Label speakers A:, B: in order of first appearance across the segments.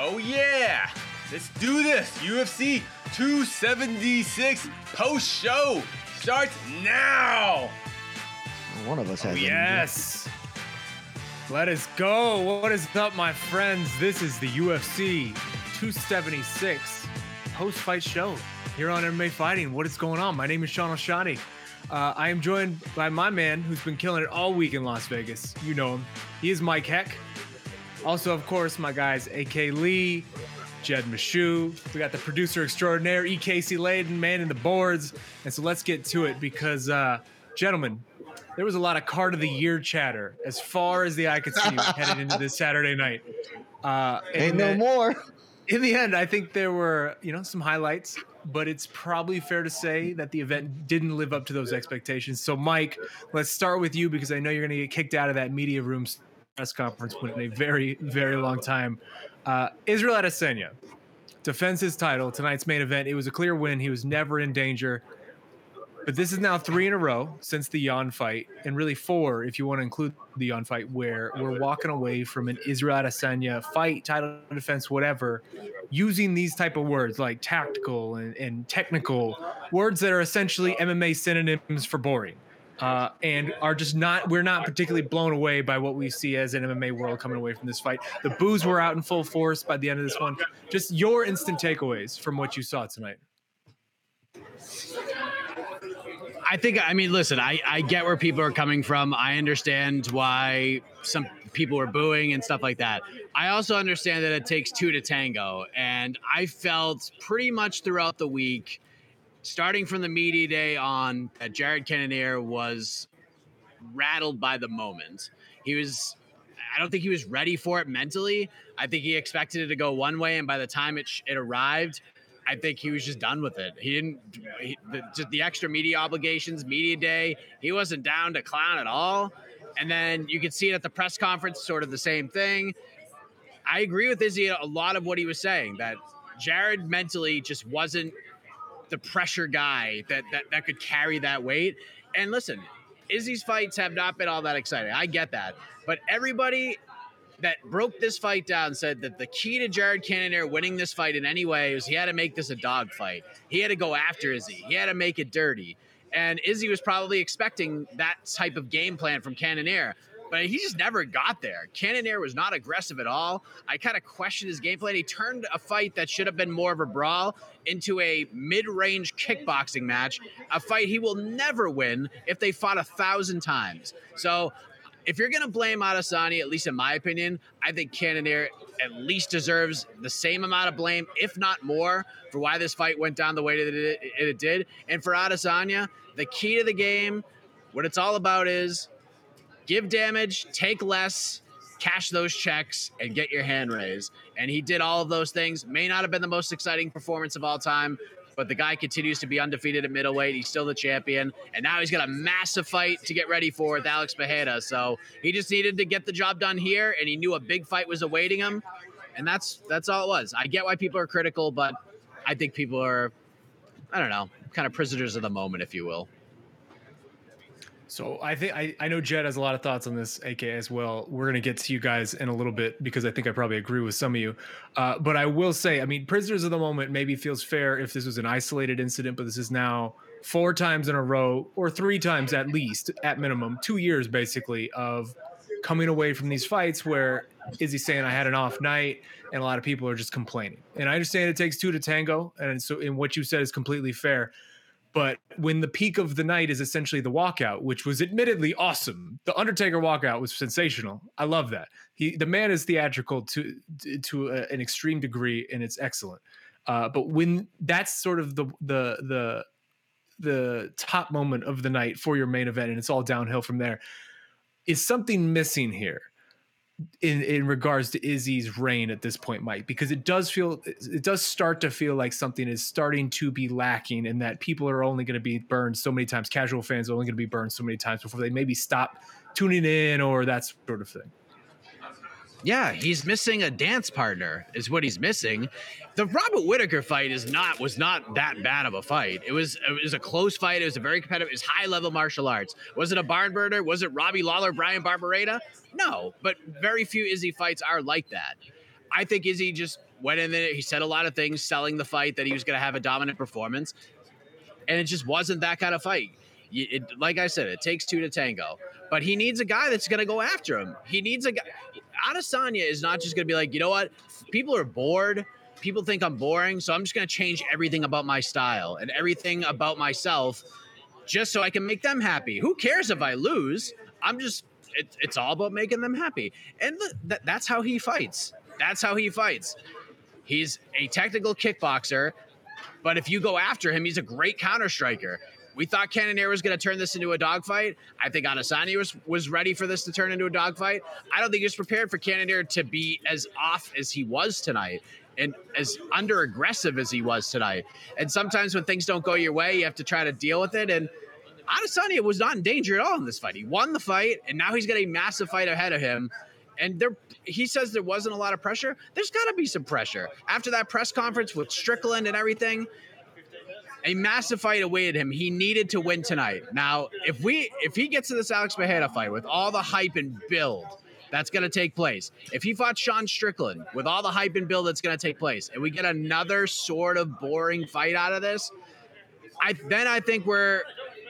A: Oh, yeah! Let's do this! UFC 276 post show starts now!
B: One of us has.
C: Oh, yes. Let us go. What is up, my friends? This is the UFC 276 post fight show here on MMA Fighting. What is going on? My name is Shaun Al-Shatti. Uh, I am joined by my man who's been killing it all week in Las Vegas. You know him. He is Mike Heck. Also, of course, my guys AK Lee, Jed Meshew. We got the producer extraordinaire, EKC Leydon, man in the boards. And so let's get to it because, uh, gentlemen, there was a lot of card of the year chatter as far as the eye could see headed into this Saturday night. Uh,
B: Ain't
C: and
B: no
C: that-
B: more.
C: in the end, I think there were, you know, some highlights, but it's probably fair to say that the event didn't live up to those expectations. So, Mike, let's start with you because I know you're going to get kicked out of that media room press conference in a very, very long time. Uh, Israel Adesanya defends his title tonight's main event. It was a clear win. He was never in danger. But this is now three in a row since the Yon fight, and really four if you want to include the Yon fight, where we're walking away from an Israel Adesanya fight, title defense, whatever, using these type of words like tactical and, and technical words that are essentially MMA synonyms for boring. Uh, and are just not we're not particularly blown away by what we see as an MMA world coming away from this fight. The boos were out in full force by the end of this one. Just your instant takeaways from what you saw tonight.
D: I think I mean listen, I, I get where people are coming from. I understand why some people are booing and stuff like that. I also understand that it takes two to tango. And I felt pretty much throughout the week, starting from the media day on, that Jared Cannonier was rattled by the moment. He was I don't think he was ready for it mentally. I think he expected it to go one way, and by the time it sh- it arrived, I think he was just done with it. He didn't he, the, the extra media obligations, media day. He wasn't down to clown at all. And then you could see it at the press conference, sort of the same thing. I agree with Izzy a lot of what he was saying that Jared mentally just wasn't the pressure guy that that, that could carry that weight. And listen, Izzy's fights have not been all that exciting. I get that. But everybody that broke this fight down said that the key to Jared Cannonier winning this fight in any way was he had to make this a dog fight. He had to go after Izzy. He had to make it dirty. And Izzy was probably expecting that type of game plan from Cannonier. But he just never got there. Cannonier was not aggressive at all. I kind of questioned his game plan. He turned a fight that should have been more of a brawl into a mid-range kickboxing match, a fight he will never win if they fought a thousand times. So if you're going to blame Adesanya, at least in my opinion, I think Cannonier at least deserves the same amount of blame, if not more, for why this fight went down the way that it, it did. And for Adesanya, the key to the game, what it's all about is give damage, take less, cash those checks, and get your hand raised. And he did all of those things. May not have been the most exciting performance of all time, but the guy continues to be undefeated at middleweight. He's still the champion, and now he's got a massive fight to get ready for with Alex Pereira. So he just needed to get the job done here, and he knew a big fight was awaiting him, and that's that's all it was. I get why people are critical, but I think people are, I don't know, kind of prisoners of the moment, if you will.
C: So I think I, I know Jed has a lot of thoughts on this, AK as well. We're gonna get to you guys in a little bit because I think I probably agree with some of you. Uh, but I will say, I mean, prisoners of the moment maybe feels fair if this was an isolated incident, but this is now four times in a row or three times at least, at minimum, two years basically of coming away from these fights where Izzy saying I had an off night and a lot of people are just complaining. And I understand it takes two to tango, and so in what you said is completely fair. But when the peak of the night is essentially the walkout, which was admittedly awesome, the Undertaker walkout was sensational. I love that. He, the man, is theatrical to to a, an extreme degree, and it's excellent. Uh, but when that's sort of the the the the top moment of the night for your main event, and it's all downhill from there, is something missing here in in regards to Izzy's reign at this point, Mike, because it does feel it does start to feel like something is starting to be lacking, and that people are only going to be burned so many times. Casual fans are only going to be burned so many times before they maybe stop tuning in or that sort of thing.
D: Yeah, he's missing a dance partner, is what he's missing. The Robert Whitaker fight is not was not that bad of a fight. It was it was a close fight. It was a very competitive. It was high level martial arts. Was it a barn burner? Was it Robbie Lawler, Bryan Barberena? No, but very few Izzy fights are like that. I think Izzy just went in there. He said a lot of things, selling the fight that he was going to have a dominant performance, and it just wasn't that kind of fight. It, like I said, it takes two to tango. But he needs a guy that's going to go after him. He needs a guy. Adesanya is not just going to be like, you know what? People are bored. People think I'm boring, so I'm just going to change everything about my style and everything about myself just so I can make them happy. Who cares if I lose? I'm just it, it's all about making them happy. And th- that's how he fights. That's how he fights. He's a technical kickboxer, but if you go after him, he's a great counter striker. We thought Cannonier was going to turn this into a dogfight. I think Adesanya was was ready for this to turn into a dogfight. I don't think he was prepared for Cannonier to be as off as he was tonight and as under aggressive as he was tonight. And sometimes when things don't go your way, you have to try to deal with it. And Adesanya was not in danger at all in this fight. He won the fight, and now he's got a massive fight ahead of him. And there, he says there wasn't a lot of pressure. There's got to be some pressure after that press conference with Strickland and everything. A massive fight awaited him. He needed to win tonight. Now, if we if he gets to this Alex Pereira fight with all the hype and build that's going to take place, if he fought Sean Strickland with all the hype and build that's going to take place, and we get another sort of boring fight out of this, I then I think we're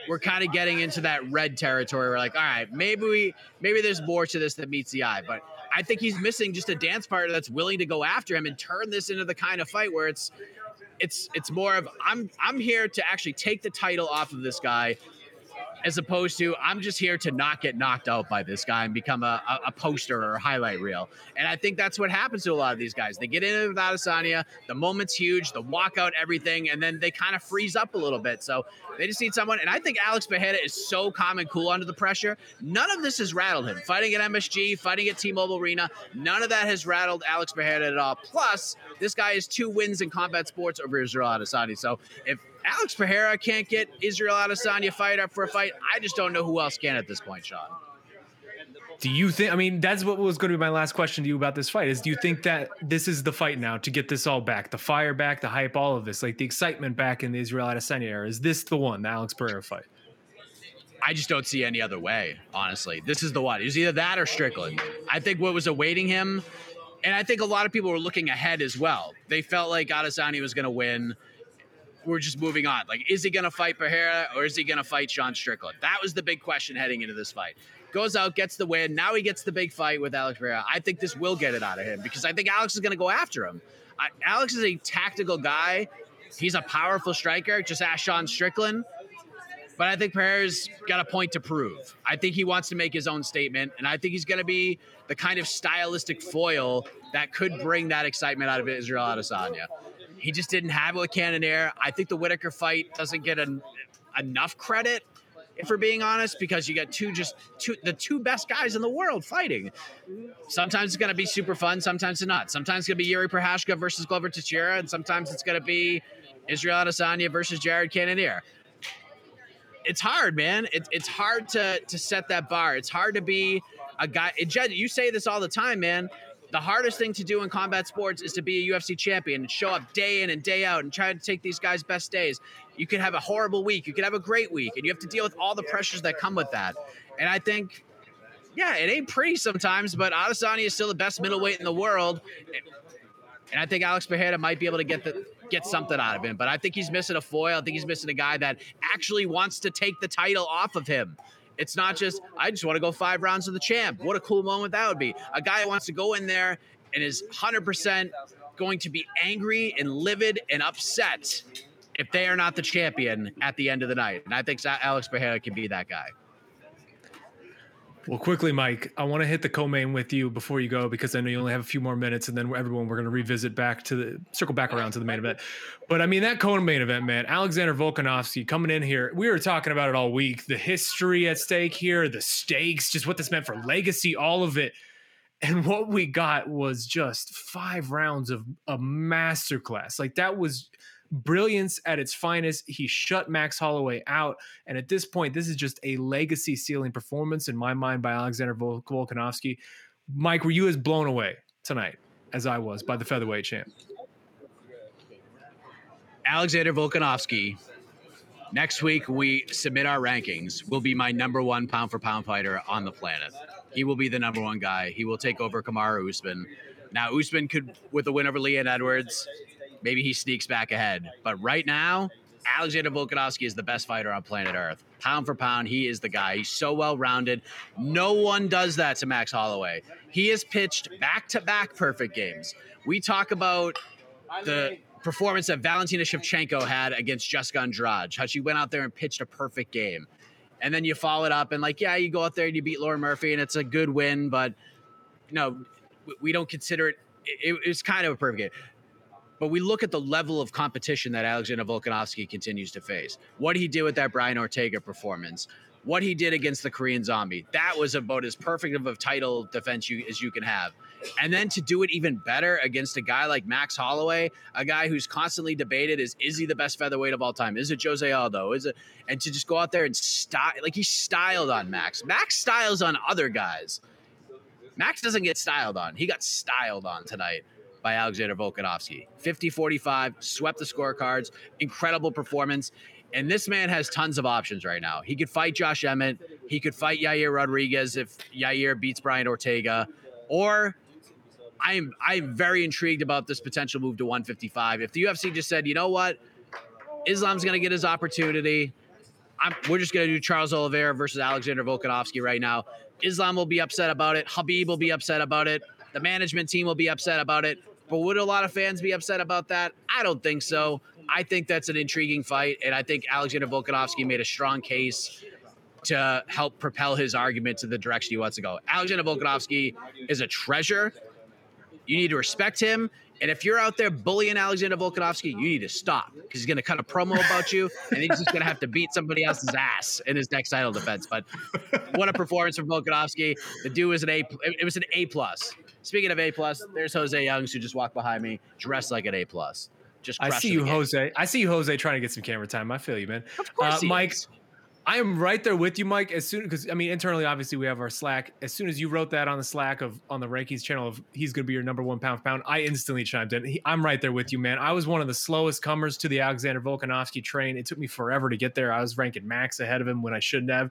D: we're kind of getting into that red territory. We're like, all right, maybe we maybe there's more to this that meets the eye, but I think he's missing just a dance partner that's willing to go after him and turn this into the kind of fight where it's it's it's more of I'm I'm here to actually take the title off of this guy as opposed to I'm just here to not get knocked out by this guy and become a, a, a, poster or a highlight reel. And I think that's what happens to a lot of these guys. They get in with Adesanya, the moment's huge, the walkout, everything, and then they kind of freeze up a little bit. So they just need someone. And I think Alex Pereira is so calm and cool under the pressure. None of this has rattled him. Fighting at MSG, fighting at T-Mobile Arena, none of that has rattled Alex Pereira at all. Plus, this guy has two wins in combat sports over Israel Adesanya. So if Alex Pereira can't get Israel Adesanya fired up for a fight. I just don't know who else can at this point, Sean.
C: Do you think? I mean, that's what was going to be my last question to you about this fight. Is do you think that this is the fight now to get this all back, the fire back, the hype, all of this, like the excitement back in the Israel Adesanya era? Is this the one, the Alex Pereira fight?
D: I just don't see any other way. Honestly, this is the one. It was either that or Strickland. I think what was awaiting him, and I think a lot of people were looking ahead as well. They felt like Adesanya was going to win we're just moving on. Like, is he going to fight Pereira or is he going to fight Sean Strickland? That was the big question heading into this fight. Goes out, gets the win. Now he gets the big fight with Alex Pereira. I think this will get it out of him because I think Alex is going to go after him. I, Alex is a tactical guy. He's a powerful striker. Just ask Sean Strickland. But I think Pereira's got a point to prove. I think he wants to make his own statement, and I think he's going to be the kind of stylistic foil that could bring that excitement out of Israel Adesanya. He just didn't have it with Cannonier. I think the Whitaker fight doesn't get an, enough credit. if we're being honest, because you got two just two the two best guys in the world fighting. Sometimes it's gonna be super fun, sometimes it's not. Sometimes it's gonna be Jiri Prochazka versus Glover Teixeira, and sometimes it's gonna be Israel Adesanya versus Jared Cannonier. It's hard, man. It's it's hard to to set that bar. It's hard to be a guy. Jed, you say this all the time, man the hardest thing to do in combat sports is to be a UFC champion and show up day in and day out and try to take these guys' best days. You could have a horrible week, you could have a great week, and you have to deal with all the pressures that come with that. And I think, yeah, it ain't pretty sometimes, but Adesanya is still the best middleweight in the world. And I think Alex Pereira might be able to get the get something out of him. But I think he's missing a foil. I think he's missing a guy that actually wants to take the title off of him. It's not just, I just want to go five rounds of the champ. What a cool moment that would be. A guy wants to go in there and is 100% going to be angry and livid and upset if they are not the champion at the end of the night. And I think Alex Pereira can be that guy.
C: Well, quickly, Mike, I want to hit the co-main with you before you go because I know you only have a few more minutes, and then everyone we're going to revisit back to the circle back around to the main event. But I mean that co-main event, man, Alexander Volkanovski coming in here. We were talking about it all week. The history at stake here, the stakes, just what this meant for legacy, all of it. And what we got was just five rounds of a masterclass. Like that was brilliance at its finest. He shut Max Holloway out. And at this point, this is just a legacy ceiling performance in my mind by Alexander Vol- Volkanovski. Mike, were you as blown away tonight as I was by the featherweight champ?
D: Alexander Volkanovski. Next week, we submit our rankings. Will be my number one pound for pound fighter on the planet. He will be the number one guy. He will take over Kamaru Usman. Now, Usman could, with a win over Leon Edwards, maybe he sneaks back ahead. But right now, Alexander Volkanovski is the best fighter on planet Earth. Pound for pound, he is the guy. He's so well rounded. No one does that to Max Holloway. He has pitched back to back perfect games. We talk about the performance that Valentina Shevchenko had against Jessica Andrade, how she went out there and pitched a perfect game. And then you follow it up and, like, yeah, you go out there and you beat Lauren Murphy and it's a good win, but, you know, we don't consider it, it, it was kind of a perfect game. But we look at the level of competition that Alexander Volkanovski continues to face. What he did with that Brian Ortega performance, what he did against the Korean Zombie, that was about as perfect of a title defense you, as you can have. And then to do it even better against a guy like Max Holloway, a guy who's constantly debated is is he the best featherweight of all time? Is it Jose Aldo? Is it and to just go out there and style like he styled on Max. Max styles on other guys. Max doesn't get styled on. He got styled on tonight by Alexander Volkanovski. 50 45, swept the scorecards, incredible performance. And this man has tons of options right now. He could fight Josh Emmett. He could fight Yair Rodriguez if Yair beats Brian Ortega. Or I'm I'm very intrigued about this potential move to 155. If the UFC just said, you know what, Islam's going to get his opportunity. I'm, we're just going to do Charles Oliveira versus Alexander Volkanovski right now. Islam will be upset about it. Khabib will be upset about it. The management team will be upset about it. But would a lot of fans be upset about that? I don't think so. I think that's an intriguing fight, and I think Alexander Volkanovski made a strong case to help propel his argument to the direction he wants to go. Alexander Volkanovski is a treasure. You need to respect him. And if you're out there bullying Alexander Volkanovski, you need to stop because he's going to cut a promo about you, and he's just going to have to beat somebody else's ass in his next title defense. But what a performance from Volkanovski! The dude was an A. It was an A plus. Speaking of A plus, there's Jose Youngs who just walked behind me, dressed like an A plus. Just
C: I see you, Jose. I see you, Jose, trying to get some camera time. I feel you, man. Of course, uh, Mike. Is. I am right there with you, Mike. As soon because I mean internally, obviously we have our Slack. As soon as you wrote that on the Slack of on the rankings channel of he's going to be your number one pound pound, I instantly chimed in. He, I'm right there with you, man. I was one of the slowest comers to the Alexander Volkanovski train. It took me forever to get there. I was ranking Max ahead of him when I shouldn't have.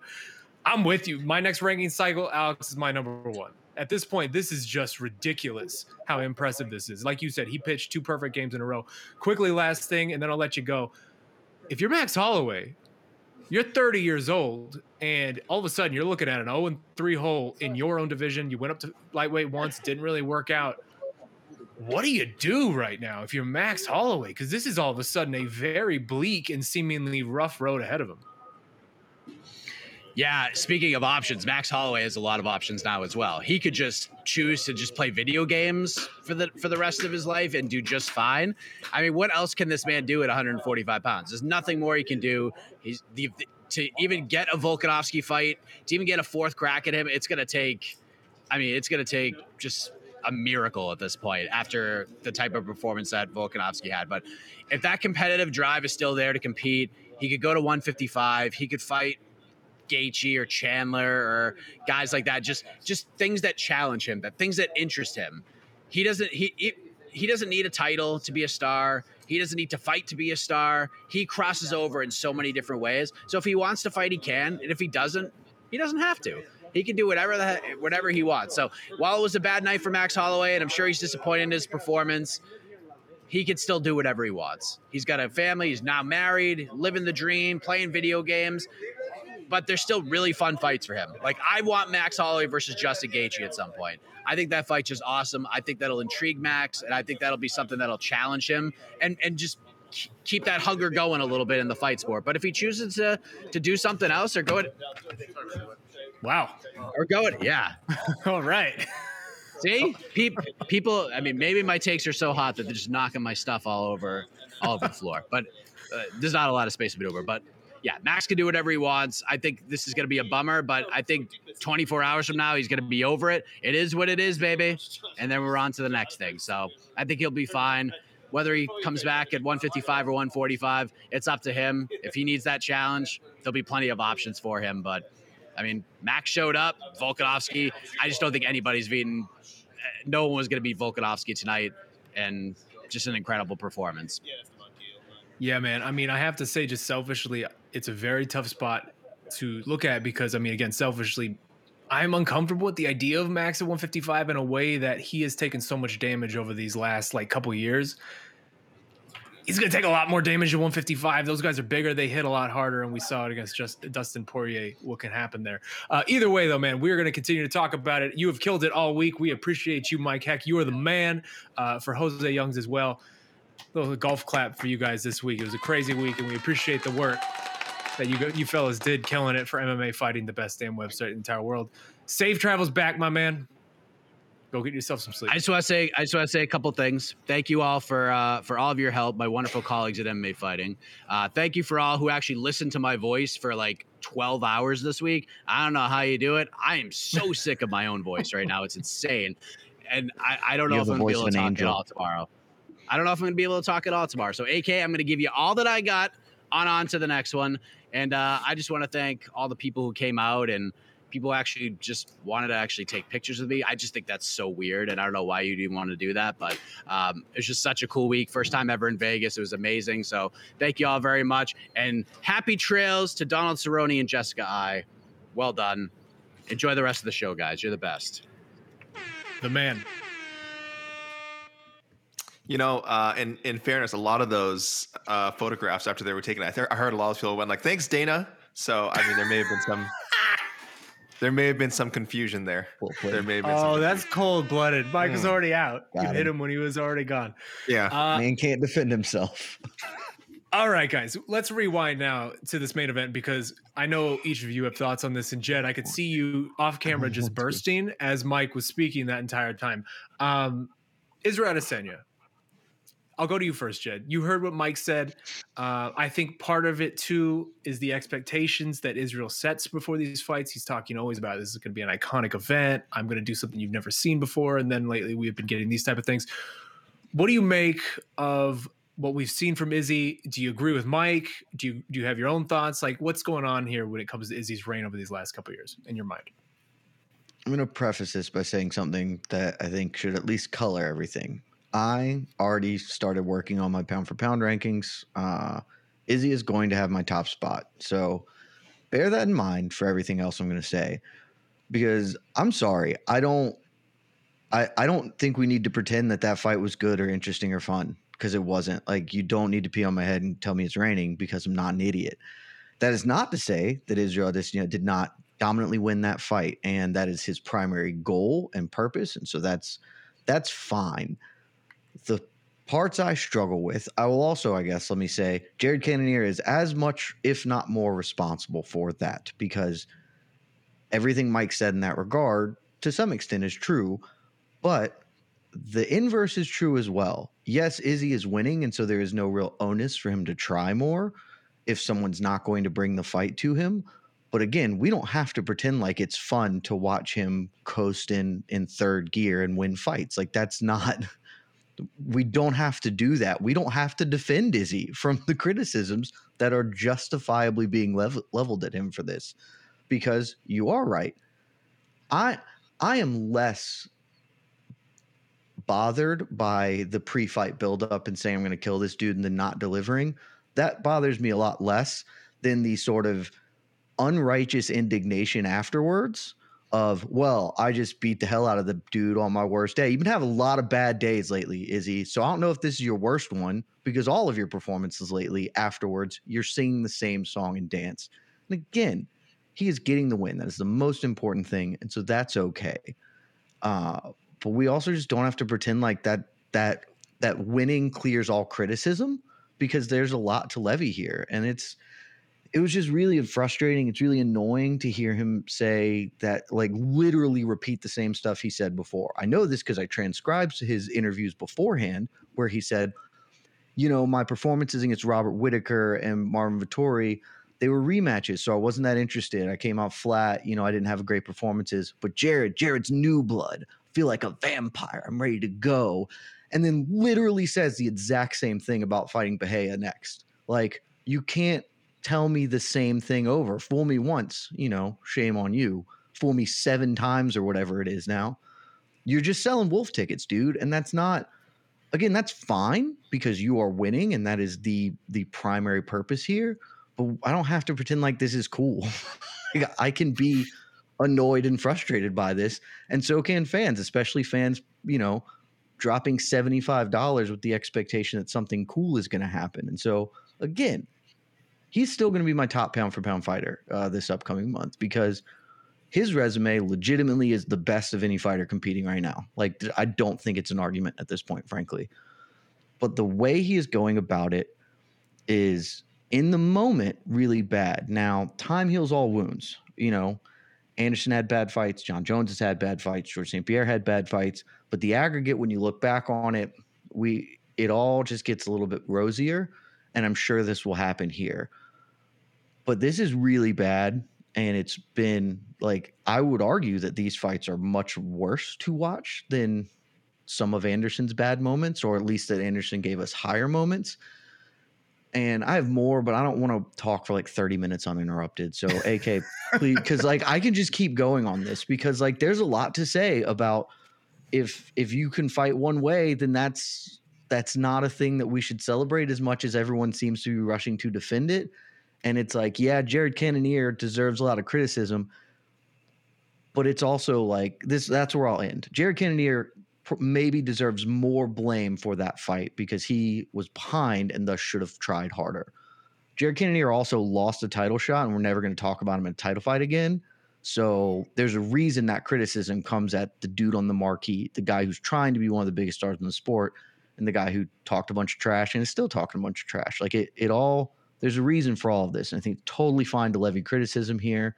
C: I'm with you. My next ranking cycle, Alex is my number one at this point, this is just ridiculous how impressive this is. Like you said, he pitched two perfect games in a row. Quickly, last thing, and then I'll let you go. If you're Max Holloway, you're 30 years old, and all of a sudden you're looking at an 0 3 hole in your own division. You went up to lightweight once, didn't really work out. What do you do right now if you're Max Holloway? Because this is all of a sudden a very bleak and seemingly rough road ahead of him.
D: Yeah, speaking of options, Max Holloway has a lot of options now as well. He could just choose to just play video games for the for the rest of his life and do just fine. I mean, what else can this man do at 145 pounds? There's nothing more he can do. He's the, to even get a Volkanovski fight, to even get a fourth crack at him, it's to take. I mean, it's to take just a miracle at this point after the type of performance that Volkanovski had. But if that competitive drive is still there to compete, he could go to 155. He could fight Gaethje or Chandler or guys like that. Just just things that challenge him, that things that interest him. He doesn't he he, he doesn't need a title to be a star. He doesn't need to fight to be a star. He crosses over in so many different ways. So if he wants to fight, he can, and if he doesn't, he doesn't have to. He can do whatever the whatever he wants. So while it was a bad night for Max Holloway, and I'm sure he's disappointed in his performance, he can still do whatever he wants. He's got a family. He's now married, living the dream, playing video games. But they're still really fun fights for him. Like I want Max Holloway versus Justin Gaethje at some point. I think that fight's just awesome. I think that'll intrigue Max, and I think that'll be something that'll challenge him and and just keep that hunger going a little bit in the fight sport. But if he chooses to to do something else or go, it,
C: wow,
D: or go it, yeah,
C: all right.
D: See, people, people. I mean, maybe my takes are so hot that they're just knocking my stuff all over, all over the floor. But uh, there's not a lot of space to maneuver. But yeah, Max can do whatever he wants. I think this is going to be a bummer, but I think 24 hours from now, he's going to be over it. It is what it is, baby. And then we're on to the next thing. So I think he'll be fine. Whether he comes back at 155 or 145, it's up to him. If he needs that challenge, there'll be plenty of options for him. But I mean, Max showed up, Volkanovski. I just don't think anybody's beaten. Eh, no one was going to beat Volkanovski tonight, and just an incredible performance.
C: Yeah, man. I mean, I have to say, just selfishly, it's a very tough spot to look at because, I mean, again, selfishly, I'm uncomfortable with the idea of Max at 155 in a way that he has taken so much damage over these last like couple years. He's going to take a lot more damage at 155. Those guys are bigger. They hit a lot harder, and we saw it against just Dustin Poirier. What can happen there? Uh, either way, though, man, we're going to continue to talk about it. You have killed it all week. We appreciate you, Mike Heck. You are the man uh, for Jose Youngs as well little golf clap for you guys this week. It was a crazy week, and we appreciate the work that you you fellas did, killing it for MMA fighting, the best damn website in the entire world. Safe travels back, my man. Go get yourself some sleep.
D: I just want to say, I just want to say a couple things. Thank you all for uh, for all of your help, my wonderful colleagues at MMA Fighting. Uh, thank you for all who actually listened to my voice for like 12 hours this week. I don't know how you do it. I am so sick of my own voice right now. It's insane, and I, I don't know if I'm gonna be able to talk angel. it all tomorrow. I don't know if I'm going to be able to talk at all tomorrow. So, AK, I'm going to give you all that I got on on to the next one. And uh, I just want to thank all the people who came out and people actually just wanted to actually take pictures with me. I just think that's so weird, and I don't know why you didn't want to do that, but um, was just such a cool week. First time ever in Vegas. It was amazing. So thank you all very much, and happy trails to Donald Cerrone and Jessica Eye. Well done. Enjoy the rest of the show, guys. You're the best.
C: The man.
E: You know, uh, in in fairness, a lot of those uh, photographs after they were taken, I, th- I heard a lot of people went like, "Thanks, Dana." So I mean, there may have been some. There may have been some confusion there. There may have been.
C: Oh, that's cold blooded. Mike mm. was already out. Got you him. hit him when he was already gone.
E: Yeah,
B: uh, man can't defend himself.
C: All right, guys, let's rewind now to this main event because I know each of you have thoughts on this. And Jed, I could see you off camera just bursting as Mike was speaking that entire time. Um, Israel Adesanya, I'll go to you first, Jed. You heard what Mike said. Uh, I think part of it too is the expectations that Israel sets before these fights. He's talking always about this is going to be an iconic event. I'm going to do something you've never seen before, and then lately we've been getting these type of things. What do you make of what we've seen from Izzy? Do you agree with Mike? Do you do you have your own thoughts? Like, what's going on here when it comes to Izzy's reign over these last couple years in your mind?
B: I'm going to preface this by saying something that I think should at least color everything. I already started working on my pound for pound rankings. Uh, Izzy is going to have my top spot. So bear that in mind for everything else I'm going to say. Because I'm sorry, I don't, I, I don't think we need to pretend that that fight was good or interesting or fun because it wasn't. Like you don't need to pee on my head and tell me it's raining because I'm not an idiot. That is not to say that Israel Adesanya did not dominantly win that fight, and that is his primary goal and purpose, and so that's that's fine the parts I struggle with, I will also, I guess, let me say, Jared Cannonier is as much, if not more, responsible for that because everything Mike said in that regard, to some extent, is true. But the inverse is true as well. Yes, Izzy is winning, and so there is no real onus for him to try more. if someone's not going to bring the fight to him. But again, we don't have to pretend like it's fun to watch him coast in in third gear and win fights. Like that's not we don't have to do that. We don't have to defend Izzy from the criticisms that are justifiably being lev- leveled at him for this because you are right. I I am less bothered by the pre-fight buildup and saying I'm going to kill this dude and then not delivering. That bothers me a lot less than the sort of unrighteous indignation afterwards of well i just beat the hell out of the dude on my worst day. You've been having a lot of bad days lately izzy so i don't know if this is your worst one because all of your performances lately afterwards you're singing the same song and dance. And again he is getting the win. That is the most important thing and so that's okay. Uh, but we also just don't have to pretend like that that that winning clears all criticism because there's a lot to levy here and it's it was just really frustrating. It's really annoying to hear him say that, like, literally repeat the same stuff he said before. I know this because I transcribed his interviews beforehand, where he said, you know, my performances against Robert Whitaker and Marvin Vettori, they were rematches, so I wasn't that interested. I came out flat. You know, I didn't have great performances. But Jared, Jared's new blood. I feel like a vampire. I'm ready to go. And then literally says the exact same thing about fighting Bahia next. Like, you can't tell me the same thing over. Fool me once, you know, shame on you. Fool me seven times or whatever it is now. You're just selling wolf tickets, dude, and that's not again, that's fine because you are winning and that is the the primary purpose here, but I don't have to pretend like this is cool. I can be annoyed and frustrated by this, and so can fans, especially fans, you know, dropping $75 with the expectation that something cool is going to happen. And so again, he's still going to be my top pound for pound fighter uh, this upcoming month because his resume legitimately is the best of any fighter competing right now. Like, I don't think it's an argument at this point, frankly. But the way he is going about it is in the moment really bad. Now, time heals all wounds. You know, Anderson had bad fights. Jon Jones has had bad fights. George St. Pierre had bad fights. But the aggregate, when you look back on it, we it all just gets a little bit rosier and I'm sure this will happen here. But this is really bad. And it's been like, I would argue that these fights are much worse to watch than some of Anderson's bad moments, or at least that Anderson gave us higher moments. And I have more, but I don't want to talk for like 30 minutes uninterrupted. So, AK, please, because like I can just keep going on this because like there's a lot to say about if if you can fight one way, then that's that's not a thing that we should celebrate as much as everyone seems to be rushing to defend it. And it's like, yeah, Jared Cannonier deserves a lot of criticism, but it's also like this. That's where I'll end. Jared Cannonier maybe deserves more blame for that fight because he was behind and thus should have tried harder. Jared Cannonier also lost a title shot, and we're never going to talk about him in a title fight again. So there's a reason that criticism comes at the dude on the marquee, the guy who's trying to be one of the biggest stars in the sport, and the guy who talked a bunch of trash and is still talking a bunch of trash. Like it, it all there's a reason for all of this. And I think totally fine to levy criticism here.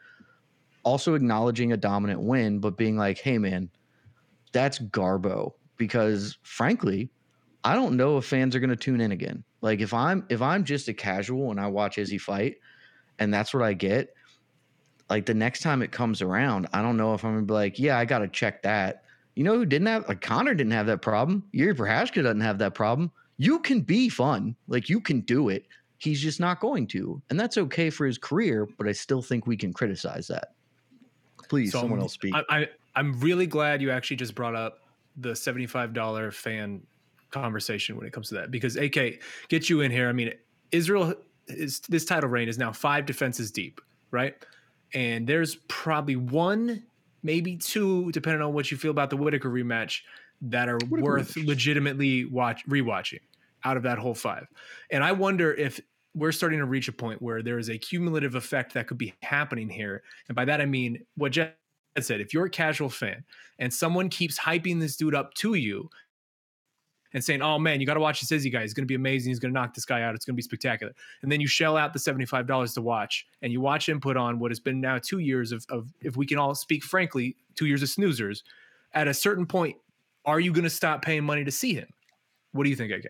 B: Also acknowledging a dominant win, but being like, hey man, that's Garbo. Because frankly, I don't know if fans are gonna tune in again. Like if I'm if I'm just a casual and I watch Izzy fight and that's what I get, like the next time it comes around, I don't know if I'm gonna be like, yeah, I gotta check that you know who didn't have like Conor didn't have that problem. Jiri Prochazka doesn't have that problem. You can be fun, like you can do it. He's just not going to, and that's okay for his career. But I still think we can criticize that. Please, so someone else speak.
C: I, I I'm really glad you actually just brought up the seventy five dollar fan conversation when it comes to that because AK get you in here. I mean, Israel is this title reign is now five defenses deep, right? And there's probably one maybe two, depending on what you feel about the Whitaker rematch, that are worth rematch. legitimately watch rewatching out of that whole five. And I wonder if we're starting to reach a point where there is a cumulative effect that could be happening here. And by that I mean what Jed said, if you're a casual fan and someone keeps hyping this dude up to you and saying, "Oh man, you got to watch this Izzy guy. He's going to be amazing. He's going to knock this guy out. It's going to be spectacular." And then you shell out the seventy-five dollars to watch, and you watch him put on what has been now two years of, of, if we can all speak frankly, two years of snoozers. At a certain point, are you going to stop paying money to see him? What do you think, AK?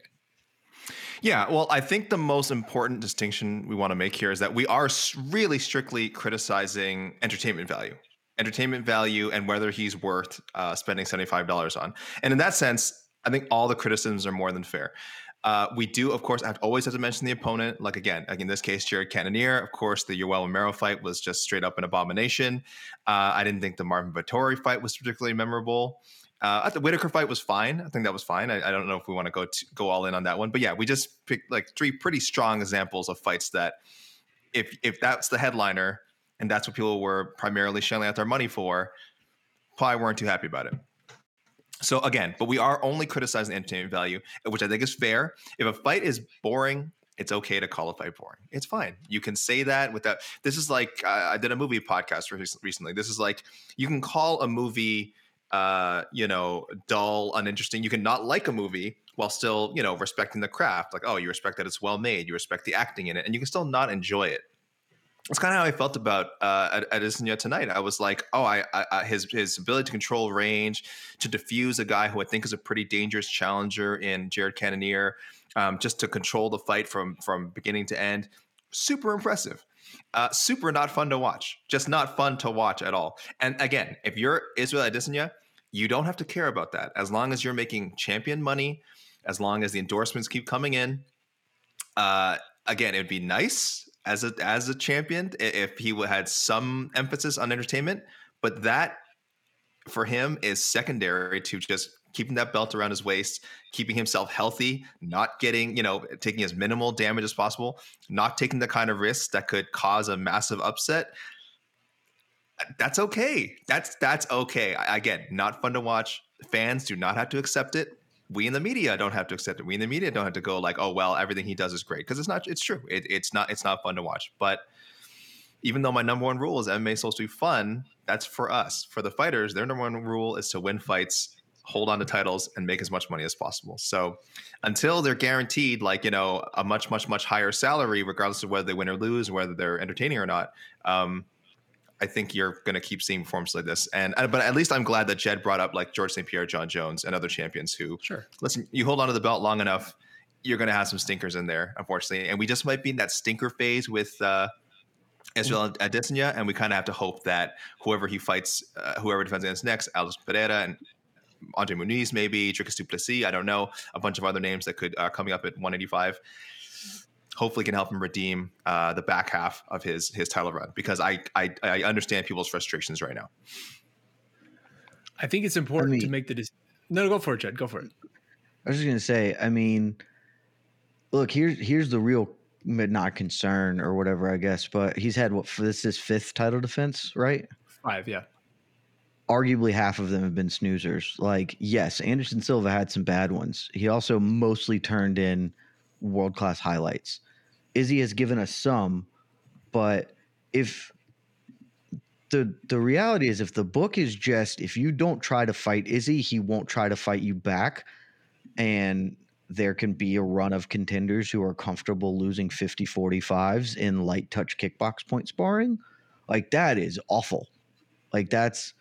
E: Yeah, well, I think the most important distinction we want to make here is that we are really strictly criticizing entertainment value, entertainment value, and whether he's worth uh, spending seventy five dollars on. And in that sense, I think all the criticisms are more than fair. Uh, we do, of course, have always have to mention the opponent. Like again, like in this case, Jared Cannonier. Of course, the Yoel Romero fight was just straight up an abomination. Uh, I didn't think the Marvin Vettori fight was particularly memorable. Uh, the Whitaker fight was fine. I think that was fine. I, I don't know if we want to go go all in on that one, but yeah, we just picked like three pretty strong examples of fights that, if if that's the headliner and that's what people were primarily shelling out their money for, probably weren't too happy about it. So again, but we are only criticizing entertainment value, which I think is fair. If a fight is boring, it's okay to call a fight boring. It's fine. You can say that without. This is like uh, I did a movie podcast recently. This is like you can call a movie uh, you know, dull, uninteresting. You can not like a movie while still, you know, respecting the craft. Like, oh, you respect that it's well made, you respect the acting in it, and you can still not enjoy it. That's kind of how I felt about uh, Adesanya tonight. I was like, oh, I, I, his his ability to control range, to defuse a guy who I think is a pretty dangerous challenger in Jared Cannonier, um, just to control the fight from from beginning to end, super impressive. Uh, super not fun to watch. Just not fun to watch at all. And again, if you're Israel Adesanya, you don't have to care about that as long as you're making champion money, as long as the endorsements keep coming in. Uh, again, it would be nice as a as a champion if he had some emphasis on entertainment, but that for him is secondary to just keeping that belt around his waist, keeping himself healthy, not getting, you know, taking as minimal damage as possible, not taking the kind of risks that could cause a massive upset that's okay. That's that's okay. I, again, not fun to watch. Fans do not have to accept it. We in the media don't have to accept it. We in the media don't have to go like, oh well, everything he does is great because it's not. It's true. It, it's not. It's not fun to watch. But even though my number one rule is MMA is supposed to be fun, that's for us. For the fighters, their number one rule is to win fights, hold on to titles, and make as much money as possible. So until they're guaranteed, like you know, a much much much higher salary, regardless of whether they win or lose, whether they're entertaining or not. Um, I think you're going to keep seeing performances like this. And uh, but at least I'm glad that Jed brought up like George St. Pierre, Jon Jones, and other champions who
C: sure.
E: Listen, you hold on to the belt long enough, you're going to have some stinkers in there, unfortunately. And we just might be in that stinker phase with uh, Israel Adesanya, and we kind of have to hope that whoever he fights, uh, whoever defends against next, Alex Pereira and Andre Muniz, maybe Dricus Du Plessis, I don't know, a bunch of other names that could uh, coming up at 185 hopefully can help him redeem uh, the back half of his his title run because I, I I understand people's frustrations right now.
C: I think it's important I mean, to make the decision. No, go for it, Jed. Go for it.
B: I was just gonna say. I mean, look here's here's the real not concern or whatever I guess, but he's had what for this is fifth title defense, right?
C: Five, yeah.
B: Arguably half of them have been snoozers. Like, yes, Anderson Silva had some bad ones. He also mostly turned in world class highlights. Izzy has given us some, but if the the reality is if the book is just if you don't try to fight Izzy, he won't try to fight you back. And there can be a run of contenders who are comfortable losing 50 45s in light touch kickbox point sparring. Like that is awful. Like that's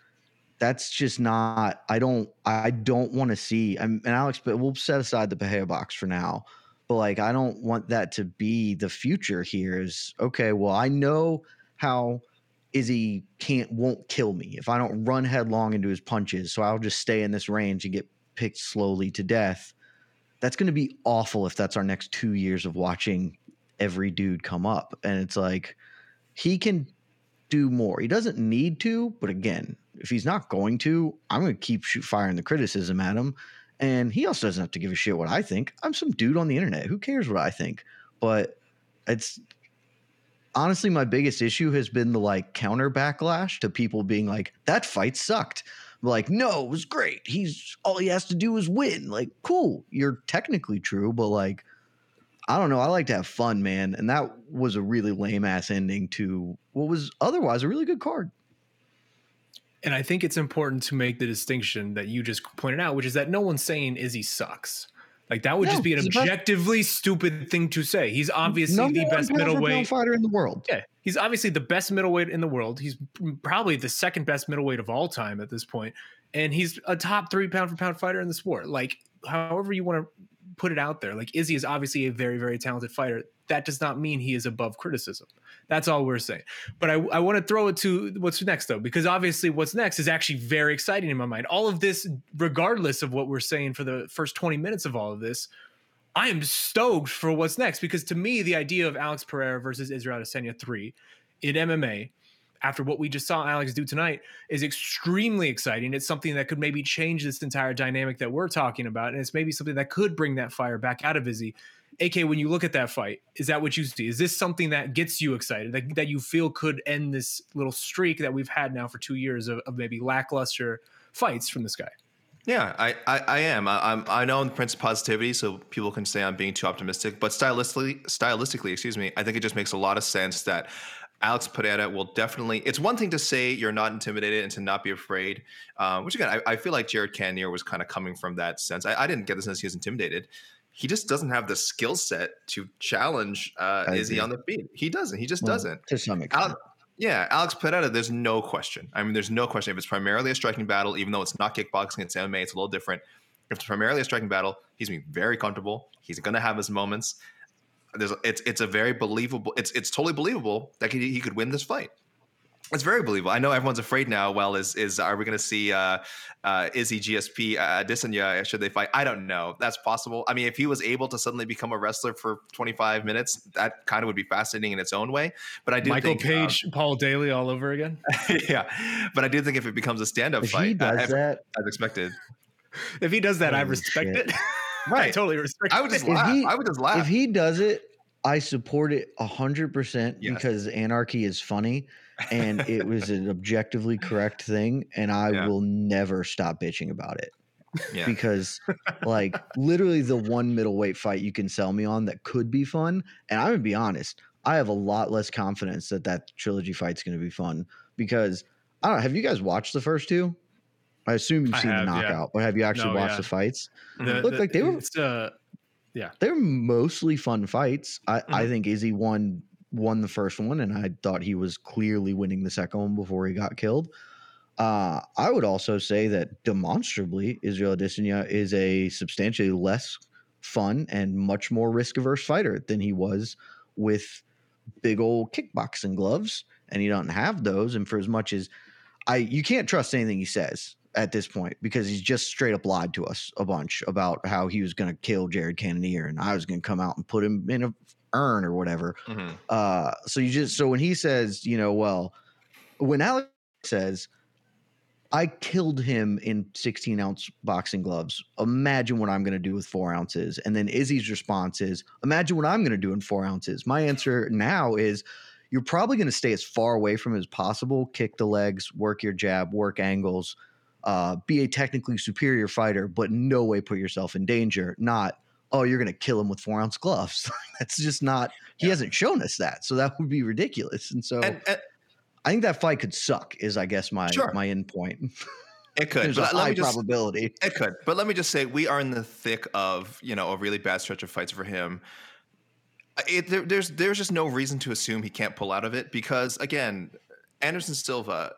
B: that's just not I don't I don't want to see I'm, and Alex but we'll set aside the Bahia box for now but like I don't want that to be the future here is okay, well, I know how Izzy can't won't kill me if I don't run headlong into his punches, so I'll just stay in this range and get picked slowly to death. That's going to be awful if that's our next 2 years of watching every dude come up and it's like he can do more. He doesn't need to, but again, if he's not going to, I'm going to keep shoot firing the criticism at him and he also doesn't have to give a shit what I think. I'm some dude on the internet. Who cares what I think? But it's honestly my biggest issue has been the like counter backlash to people being like, that fight sucked. Like, no, it was great. He's all he has to do is win. Like, cool. You're technically true, but like, I don't know. I like to have fun, man. And that was a really lame ass ending to what was otherwise a really good card.
C: And I think it's important to make the distinction that you just pointed out, which is that no one's saying Izzy sucks. Like that would no, just be an objectively best, stupid thing to say. He's obviously the best middleweight
B: fighter in the world.
C: Yeah, he's obviously the best middleweight in the world. He's probably the second best middleweight of all time at this point, and he's a top three pound for pound fighter in the sport. Like, however you want to put it out there. Like Izzy is obviously a very, very talented fighter. That does not mean he is above criticism. That's all we're saying. But I, I want to throw it to what's next, though, because obviously what's next is actually very exciting in my mind. All of this, regardless of what we're saying for the first 20 minutes of all of this, I am stoked for what's next because to me, the idea of Alex Pereira versus Israel Adesanya 3 in MMA after what we just saw Alex do tonight is extremely exciting. It's something that could maybe change this entire dynamic that we're talking about. And it's maybe something that could bring that fire back out of Izzy. AK, when you look at that fight, is that what you see? Is this something that gets you excited, that, that you feel could end this little streak that we've had now for two years of, of maybe lackluster fights from this guy?
E: Yeah, I, I, I am. I, am I know the Prince of Positivity, so people can say I'm being too optimistic. But stylistically, stylistically, excuse me, I think it just makes a lot of sense that Alex Pereira will definitely. It's one thing to say you're not intimidated and to not be afraid, um, which again, I, I, feel like Jared Cannonier was kind of coming from that sense. I, I, didn't get the sense he was intimidated. He just doesn't have the skill set to challenge uh, Izzy on the feet. He doesn't. He just well, doesn't.
B: To some extent.
E: Alex, yeah, Alex Pereira, there's no question. I mean, there's no question. If it's primarily a striking battle, even though it's not kickboxing, it's MMA, it's a little different. If it's primarily a striking battle, he's going to be very comfortable. He's going to have his moments there's it's it's a very believable. It's it's totally believable that he, he could win this fight. It's very believable. I know everyone's afraid now. Well, is is are we going to see uh, uh, Izzy GSP uh, Adesanya should they fight? I don't know. That's possible. I mean, if he was able to suddenly become a wrestler for 25 minutes, that kind of would be fascinating in its own way. But I do
C: Michael
E: think,
C: Page,
E: um,
C: Paul Daley all over again.
E: yeah, but I do think if it becomes a stand-up
B: if
E: fight,
B: he does that
E: as expected.
C: If he does that, I respect shit. it.
E: Right.
C: I totally respect.
E: I would just laugh. He, I would just laugh.
B: If he does it, I support it hundred percent because anarchy is funny and it was an objectively correct thing, and I yeah. will never stop bitching about it. Yeah. Because like literally the one middleweight fight you can sell me on that could be fun, and I'm gonna be honest, I have a lot less confidence that that trilogy fight's gonna be fun because I don't know. Have you guys watched the first two? I assume you've seen have, the knockout, yeah. but have you actually no, watched yeah. the fights? The, Look like they were.
C: Uh, yeah,
B: they're mostly fun fights. I, mm-hmm. I think Izzy won won the first one, and I thought he was clearly winning the second one before he got killed. Uh, I would also say that demonstrably, Israel Adesanya is a substantially less fun and much more risk averse fighter than he was with big old kickboxing gloves, and he doesn't have those. And for as much as I, you can't trust anything he says at this point because he's just straight up lied to us a bunch about how he was going to kill Jared Cannonier and I was going to come out and put him in a urn or whatever. Mm-hmm. Uh, so you just so when he says, you know, well, when Alex says, I killed him in 16 ounce boxing gloves. Imagine what I'm going to do with four ounces. And then Izzy's response is, Imagine what I'm going to do in four ounces. My answer now is, You're probably going to stay as far away from him as possible, kick the legs, work your jab, work angles, uh, be a technically superior fighter, but no way put yourself in danger. Not, oh, you're going to kill him with four ounce gloves. That's just not, he yeah. hasn't shown us that. So that would be ridiculous. And so and, and, I think that fight could suck, is I guess my,
E: sure.
B: my end point.
E: It could.
B: There's a high just, probability.
E: It could. But let me just say, we are in the thick of, you know, a really bad stretch of fights for him. It, there, there's there's just no reason to assume he can't pull out of it because again, Anderson Silva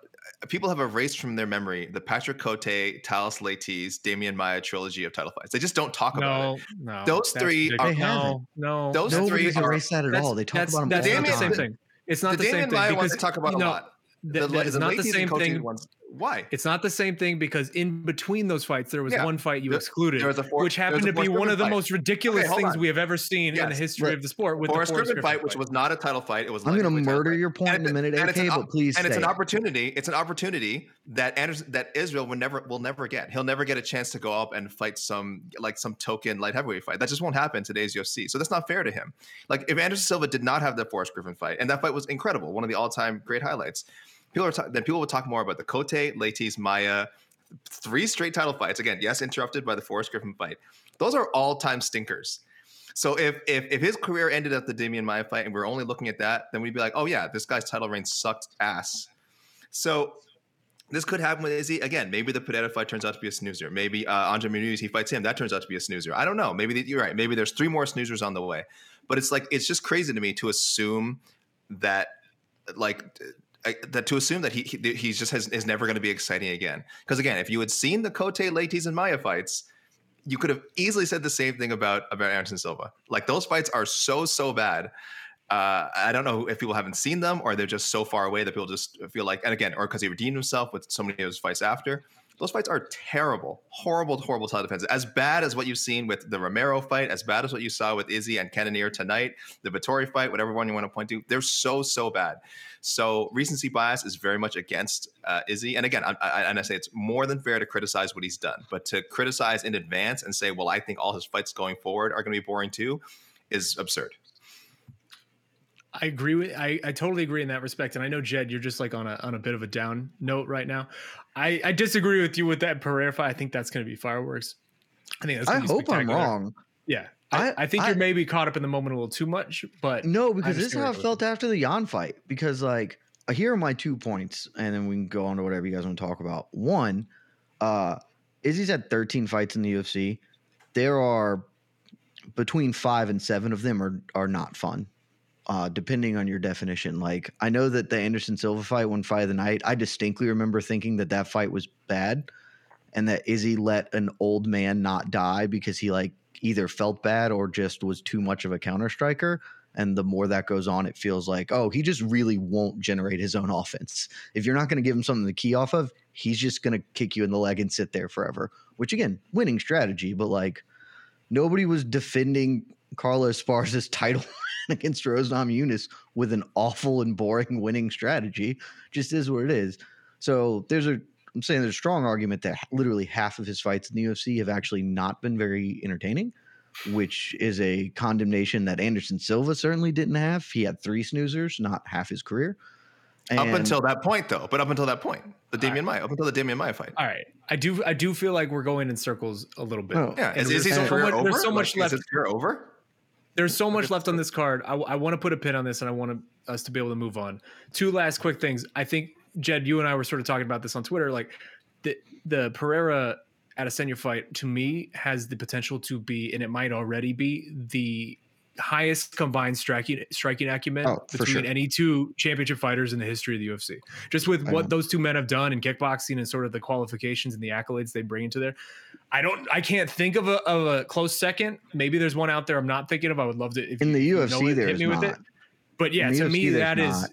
E: people have erased from their memory the Patrick Cote, Thales Leites, Demian Maia trilogy of title fights. They just don't talk about it.
C: No,
E: those three are
C: no, no.
E: Those three
B: are erased that at all. They talk about them.
C: That's
B: all
C: not
B: the
C: same thing. It's not
E: the,
C: the same thing
E: Maia because talk about you know, a lot.
C: The, the, it's not the same thing.
E: Ones, why?
C: It's not the same thing because in between those fights, there was yeah. one fight you there, excluded,
E: four,
C: which happened to be one of the
E: fight.
C: most ridiculous okay, things on. we have ever seen yes. in the history
E: right.
C: of the sport. With
E: Forrest
C: the Forrest
E: Griffin, fight, which was not a title fight. It was.
B: I'm going to murder your point in a minute, AK, an, but please.
E: And it's an
B: it.
E: opportunity. It's an opportunity that Anderson, that Israel will never will never get. He'll never get a chance to go up and fight some like some token light heavyweight fight. That just won't happen in today's UFC. So that's not fair to him. Like if Anderson Silva did not have the Forrest Griffin fight, and that fight was incredible, one of the all time great highlights people are ta- then people would talk more about the Cote, Leites, Maia, three straight title fights. Again, yes, interrupted by the Forrest Griffin fight. Those are all time stinkers. So if if if his career ended at the Demian Maia fight and we're only looking at that, then we'd be like, oh yeah, this guy's title reign sucked ass. So this could happen with Izzy again. Maybe the Pereira fight turns out to be a snoozer. Maybe uh, Andre Muniz he fights him. That turns out to be a snoozer. I don't know. Maybe you're right. Maybe there's three more snoozers on the way. But it's like it's just crazy to me to assume that like That to assume that he, he he's just has, is never going to be exciting again. Because again, if you had seen the Cote, Leites, and Maia fights, you could have easily said the same thing about about Anderson Silva. Like those fights are so so bad. Uh, I don't know if people haven't seen them or they're just so far away that people just feel like, and again, or because he redeemed himself with so many of his fights after. Those fights are terrible, horrible, horrible title defenses. As bad as what you've seen with the Romero fight, as bad as what you saw with Izzy and Cannonier tonight, the Vettori fight, whatever one you want to point to, they're so so bad. So recency bias is very much against uh, Izzy. And again, I, I, and I say it's more than fair to criticize what he's done, but to criticize in advance and say, well, I think all his fights going forward are going to be boring too, is absurd.
C: I agree with I, I totally agree in that respect. And I know Jed, you're just like on a on a bit of a down note right now. I, I disagree with you with that Pereira fight. I think that's gonna be fireworks. I think that's
B: I
C: be
B: hope I'm wrong.
C: Yeah. I,
B: I-
C: I think
B: I-
C: you're maybe caught up in the moment a little too much, but
B: No, because this is how I felt after the Yan fight. Because like here are my two points, and then we can go on to whatever you guys want to talk about. One, uh Izzy's had 13 fights in the UFC. There are between five and seven of them are are not fun. Uh, depending on your definition, like I know that the Anderson Silva fight, one fight of the night, I distinctly remember thinking that that fight was bad, and that Izzy let an old man not die because he like either felt bad or just was too much of a counter striker. And the more that goes on, it feels like, oh, he just really won't generate his own offense. If you're not going to give him something to key off of, he's just going to kick you in the leg and sit there forever. Which again, winning strategy, but like nobody was defending Carla Esparza's title against Rose Namajunas with an awful and boring winning strategy. Just is what it is. So there's a I'm saying there's a strong argument that literally half of his fights in the UFC have actually not been very entertaining, which is a condemnation that Anderson Silva certainly didn't have. He had three snoozers, not half his career.
E: up until that point, though. But up until that point, the Demian Maia, up until the Demian Maia fight.
C: all right. I do I do feel like we're going in circles a little bit.
B: Oh.
E: Yeah,
C: And
E: is,
C: there's
E: is his
C: so
E: career
C: much-
E: over?
C: There's so much
E: Like,
C: left.
E: Is his career over?
C: There's so much left on this card. I, I want to put a pin on this, and I want to, us to be able to move on. Two last quick things. I think Jed, you and I were sort of talking about this on Twitter. Like the the Pereira Adesanya fight to me has the potential to be, and it might already be the highest combined striking striking acumen
B: Oh,
C: between
B: sure.
C: any two championship fighters in the history of the UFC. Just with
B: I
C: what
B: know.
C: those two men have done in kickboxing and sort of the qualifications and the accolades they bring into there. I don't I can't think of a, of a close second. Maybe there's one out there I'm not thinking of. I would love to if
B: in the
C: you
B: UFC,
C: know it,
B: there
C: hit me with it. But yeah, to
B: UFC,
C: me, that is
B: not.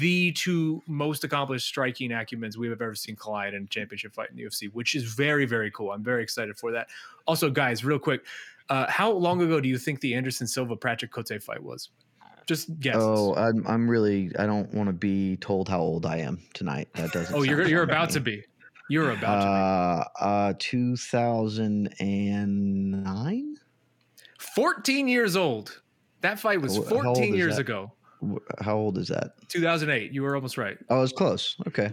C: the two most accomplished striking acumens we have ever seen collide in a championship fight in the UFC, which is very, very cool. I'm very excited for that. Also, guys, real quick, uh, how long ago do you think the Anderson Silva Patrick Cote fight was? Just guess.
B: Oh, I'm I'm really I don't want to be told how old I am tonight. That doesn't.
C: oh, you're you're about
B: me.
C: to be. You're about to
B: Uh, uh, 2009.
C: 14 years old. That fight was
B: Wh- how old
C: 14 years
B: that?
C: ago.
B: How old is that?
C: 2008. You were almost right.
B: Oh, I was close. Okay.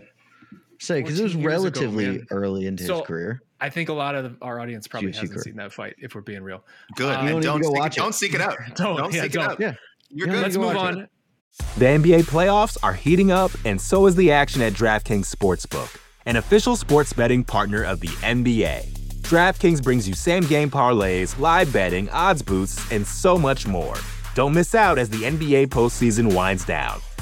B: Say because it was
C: 14 years ago,
B: relatively early into
C: So,
B: his career.
C: I think a lot of our audience probably
B: Juicy
C: hasn't
B: career.
C: seen that fight. If we're being real,
E: Good.
C: Uh,
E: and
B: You don't
E: don't,
B: to go
E: seek,
B: watch it.
E: don't seek it out.
C: Don't,
E: Don't
C: yeah,
E: seek
C: don't.
E: it out.
B: Yeah.
E: You're
B: You
E: good.
C: let's move on.
B: it.
F: The NBA playoffs are heating up, and so is the action at DraftKings Sportsbook, an official sports betting partner of the NBA. DraftKings brings you same game parlays, live betting, odds boosts, and so much more. Don't miss out as the NBA postseason winds down.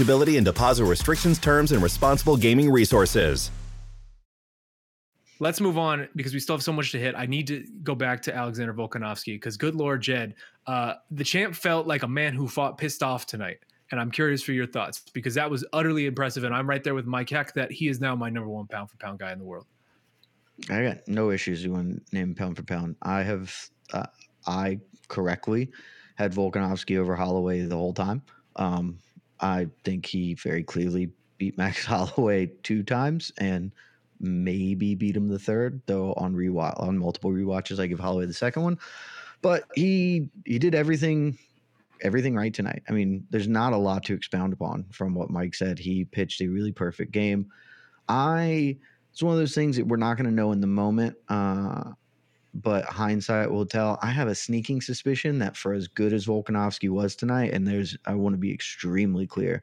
G: and deposit restrictions, terms, and responsible gaming resources.
C: Let's move on because we still have so much to hit. I need to go back to Alexander Volkanovski because, good Lord, Jed, uh, the champ felt like a man who fought pissed off tonight. And I'm curious for your thoughts because that was utterly impressive. And I'm right there with Mike Heck that he is now my number one pound for pound guy in the world.
B: I got no issues doing name pound for pound. I have, uh, I correctly had Volkanovski over Holloway the whole time. Um, I think he very clearly beat Max Holloway two times and maybe beat him the third, though on rewatch on multiple rewatches, I give Holloway the second one. But he he did everything everything right tonight. I mean, there's not a lot to expound upon from what Mike said. He pitched a really perfect game. I it's one of those things that we're not going to know in the moment. Uh, but hindsight will tell. I have a sneaking suspicion that for as good as Volkanovski was tonight, and there's, I want to be extremely clear,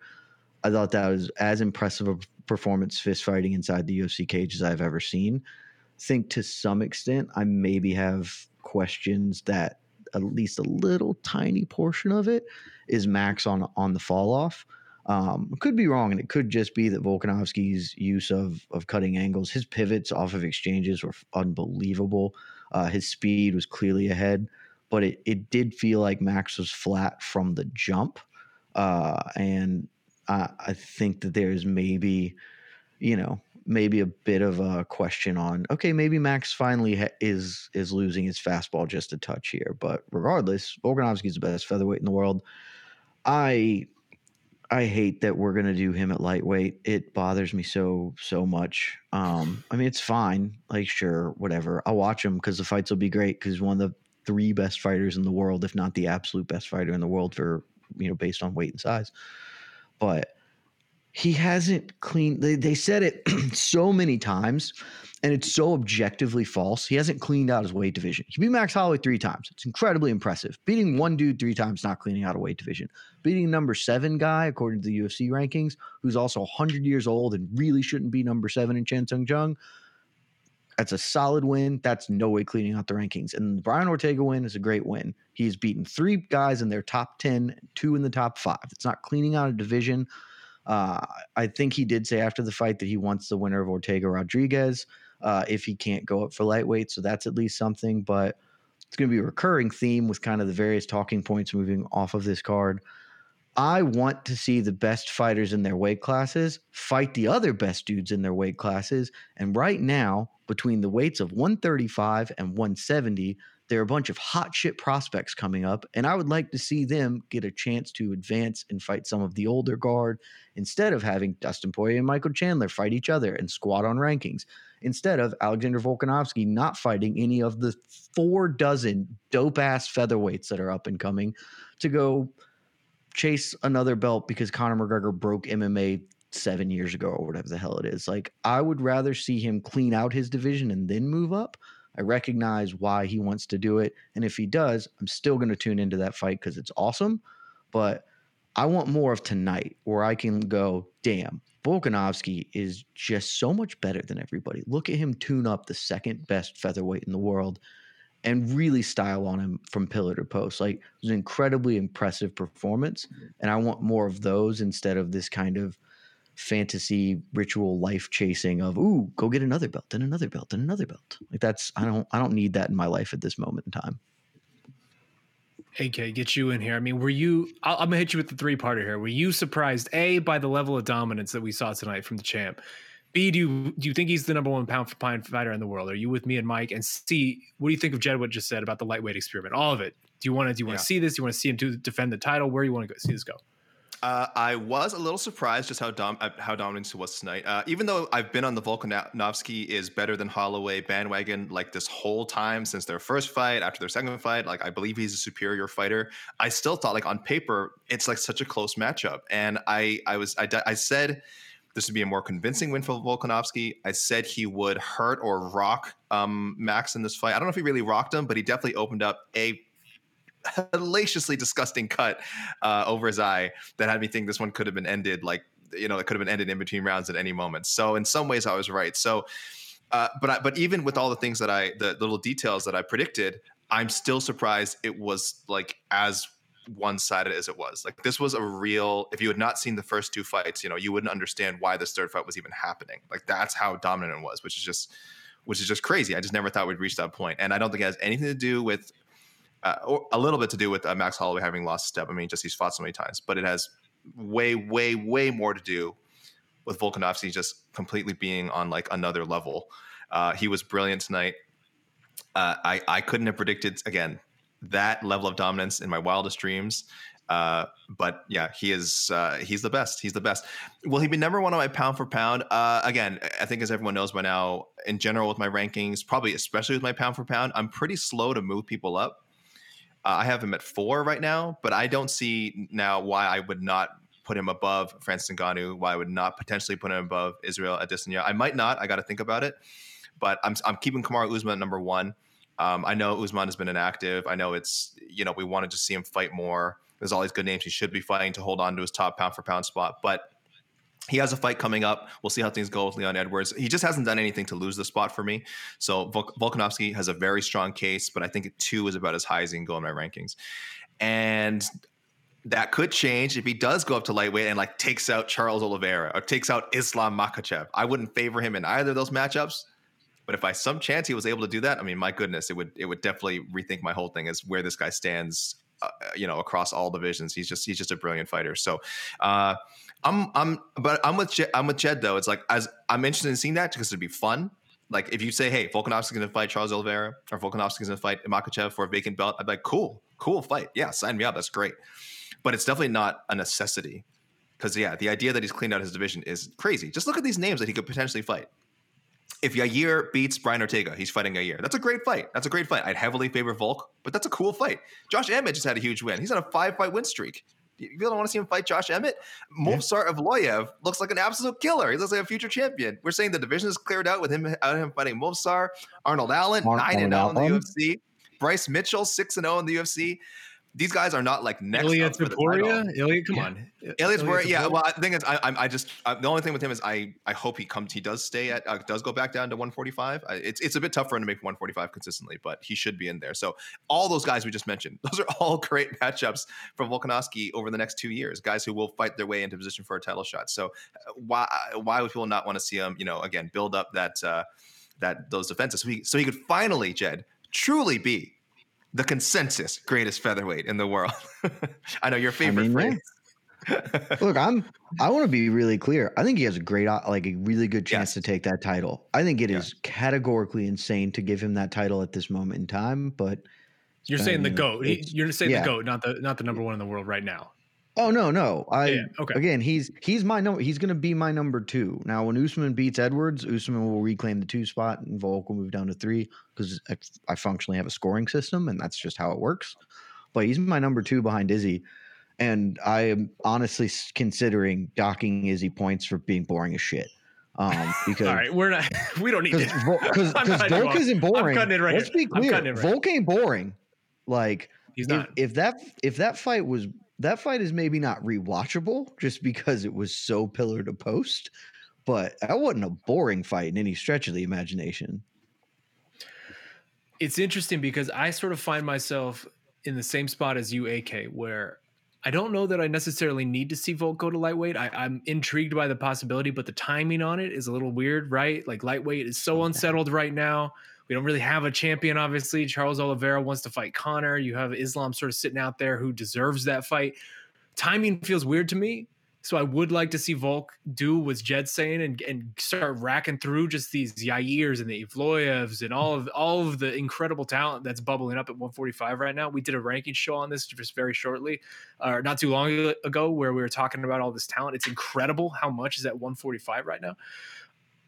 B: I thought that was as impressive a performance fist fighting inside the UFC cage as I've ever seen. I think to some extent, I maybe have questions that at least a little tiny portion of it is Max on on the fall off. Um, could be wrong, and it could just be that Volkanovski's use of of cutting angles, his pivots off of exchanges were unbelievable. Uh, his speed was clearly ahead, but it, it did feel like Max was flat from the jump. Uh, and I, I think that there's maybe, you know, maybe a bit of a question on okay maybe max finally ha- is is losing his fastball just a touch here but regardless volkanovski's the best featherweight in the world i i hate that we're to do him at lightweight. It bothers me so so much. Um i mean it's fine like sure whatever. I'll watch him because the fights will be great because one of the three best fighters in the world if not the absolute best fighter in the world for you know based on weight and size. But he hasn't cleaned they, they said it so many times and it's so objectively false he hasn't cleaned out his weight division he beat max holloway three times it's incredibly impressive beating one dude three times not cleaning out a weight division beating number seven guy according to the ufc rankings who's also 100 years old and really shouldn't be number seven in chan sung jung that's a solid win. That's no way cleaning out the rankings. And the Brian Ortega win is a great win. He's beaten three guys in their top 10, two in the top five. It's not cleaning out a division. Uh, I think he did say after the fight that he wants the winner of Ortega Rodriguez uh, if he can't go up for lightweight. So that's at least something. But it's going to be a recurring theme with kind of the various talking points moving off of this card. I want to see the best fighters in their weight classes fight the other best dudes in their weight classes. And right now, between the weights of 135 and 170, there are a bunch of hot shit prospects coming up. And I would like to see them get a chance to advance and fight some of the older guard instead of having Dustin Poirier and Michael Chandler fight each other and squat on rankings. Instead of Alexander Volkanovski not fighting any of the four dozen dope ass featherweights that are up and coming to go chase another belt because Conor McGregor broke MMA seven years ago or whatever the hell it is. Like, I would rather see him clean out his division and then move up. I recognize why he wants to do it. And if he does, I'm still going to tune into that fight because it's awesome. But I want more of tonight where I can go, damn, Volkanovski is just so much better than everybody. Look at him tune up the second best featherweight in the world and really style on him from pillar to post. Like it was an incredibly impressive performance, and I want more of those instead of this kind of fantasy ritual life chasing of ooh go get another belt and another belt and another belt like that's i don't i don't need that in my life at this moment in time
C: AK, get you in here. I mean, were you? I'll, I'm gonna hit you with the three parter here. Were you surprised a by the level of dominance that we saw tonight from the champ? B, do you do you think he's the number one pound for pound fighter in the world? Are you with me and Mike? And C, what do you think of Jed? What just said about the lightweight experiment? All of it. Do you want to do you want to yeah. see this? Do you want to see him to defend the title? Where do you want to go, see this go?
E: Uh, I was a little surprised just how dom- uh, how dominant he was tonight. Uh, even though I've been on the Volkanovski is better than Holloway bandwagon like this whole time since their first fight, after their second fight, like I believe he's a superior fighter. I still thought like on paper it's like such a close matchup, and I I was I, I said this would be a more convincing win for Volkanovski. I said he would hurt or rock um, Max in this fight. I don't know if he really rocked him, but he definitely opened up a hellaciously disgusting cut uh, over his eye that had me think this one could have been ended like you know it could have been ended in between rounds at any moment. So in some ways I was right. So uh, but I, but even with all the things that I the little details that I predicted, I'm still surprised it was like as one-sided as it was. Like this was a real if you had not seen the first two fights, you know, you wouldn't understand why this third fight was even happening. Like that's how dominant it was, which is just which is just crazy. I just never thought we'd reach that. And I don't think it has anything to do with uh, a little bit to do with uh, Max Holloway having lost a step. I mean, just he's fought so many times, but it has way, way, way more to do with Volkanovski just completely being on like another level. Uh, he was brilliant tonight. Uh, I I couldn't have predicted again that level of dominance in my wildest dreams. Uh, but yeah, he is uh, he's the best. He's the best. Will he be number one on my pound for pound? Uh, again, I think as everyone knows by now, in general with my rankings, probably especially with my pound for pound, I'm pretty slow to move people up. Uh, I have him at four right now, but I don't see now why I would not put him above Francis Ngannou, why I would not potentially put him above Israel Adesanya. I might not. I got to think about it. But I'm, I'm keeping Kamaru Usman at number one. Um, I know Usman has been inactive. I know it's, you know, we wanted to see him fight more. There's all these good names he should be fighting to hold on to his top pound for pound spot. But he has a fight coming up. We'll see how things go with Leon Edwards. He just hasn't done anything to lose the spot for me. So Vol- Volkanovski has a very strong case, but I think two is about as high as he can go in my rankings. And that could change if he does go up to lightweight and like takes out Charles Oliveira or takes out Islam Makhachev. I wouldn't favor him in either of those matchups. But if by some chance he was able to do that, I mean, my goodness, it would it would definitely rethink my whole thing as where this guy stands, uh, you know, across all divisions. He's just he's just a brilliant fighter. So, uh, I'm I'm but I'm with Jed, I'm with Jed though. It's like as I'm interested in seeing that because it'd be fun. Like if you say, hey, Volkanovski's to fight Charles Oliveira or Volkanovski's to fight Makhachev for a vacant belt, I'd be like, cool, cool fight. Yeah, sign me up. That's great. But it's definitely not a necessity because yeah, the idea that he's cleaned out his division is crazy. Just look at these names that he could potentially fight if Yair beats Brian Ortega, he's fighting Yair. That's a great fight. That's a great fight. I'd heavily favor Volk, but that's a cool fight. Josh Emmett just had a huge win. He's on a five fight win streak. You don't want to see him fight Josh Emmett? Movsar Evloev looks like an absolute killer. He looks like a future champion. We're saying the division is cleared out with him, uh, him fighting Movsar. Arnold Allen,
B: Ar-
E: 9 and 0 in the UFC. Bryce Mitchell, 6 and 0 in the UFC. These guys are not like next
C: Ilya
E: up for the Topuria?
C: Ilya, come on.
E: Ilya Topuria, yeah. Well, the thing is, I, I just I, the only thing with him is I I hope he comes. He does stay at uh, does go back down to 145. I, it's it's a bit tough for him to make 145 consistently, but he should be in there. So all those guys we just mentioned, those are all great matchups for Volkanovski over the next two years. Guys who will fight their way into position for a title shot. So uh, why why would people not want to see him? You know, again, build up that uh, that those defenses so he so he could finally Jed truly be the consensus greatest featherweight in the world. I know your favorite
B: mean, yeah.
E: phrase.
B: Look, I'm. I want to be really clear. I think he has a great, like a really good chance
E: Yes.
B: to take that title. I think it
E: Yeah.
B: is categorically insane to give him that title at this moment in time. But
C: You're
B: uh,
C: saying the goat. He- You're saying
B: yeah.
C: the goat, not the not the number one in the world right now.
B: Oh no, no. I
C: Yeah, okay.
B: again, he's he's my number. He's gonna be my number two. Now, when Usman beats Edwards, Usman will reclaim the two spot, and Volk will move down to three because I, I functionally have a scoring system, and that's just how it works. But he's my number two behind Izzy. And I am honestly considering docking Izzy points for being boring as shit. Um, because
C: All right, we're not. We don't need
B: because
C: to.
B: because
C: I'm cutting you
B: Volk isn't boring.
C: cutting it right
B: Let's
C: here.
B: be clear,
C: right
B: Volk ain't boring. Like
C: He's
B: if,
C: not.
B: if that if that fight was that fight is maybe not rewatchable just because it was so pillar to post, but that wasn't a boring fight in any stretch of the imagination.
C: it's interesting because I sort of find myself in the same spot as you, AK, where I don't know that I necessarily need to see Volk go to lightweight. I, I'm intrigued by the possibility, but the timing on it is a little weird, right? Like lightweight is so unsettled right now. We don't really have a champion, obviously. Charles Oliveira wants to fight Conor. You have Islam sort of sitting out there who deserves that fight. Timing feels weird to me. So I would like to see Volk do what Jed's saying and, and start racking through just these Yairs and the Evloevs and all of all of the incredible talent that's bubbling up at 145 right now. We did a ranking show on this just very shortly, or not too long ago, where we were talking about all this talent. It's incredible how much is at 145 right now.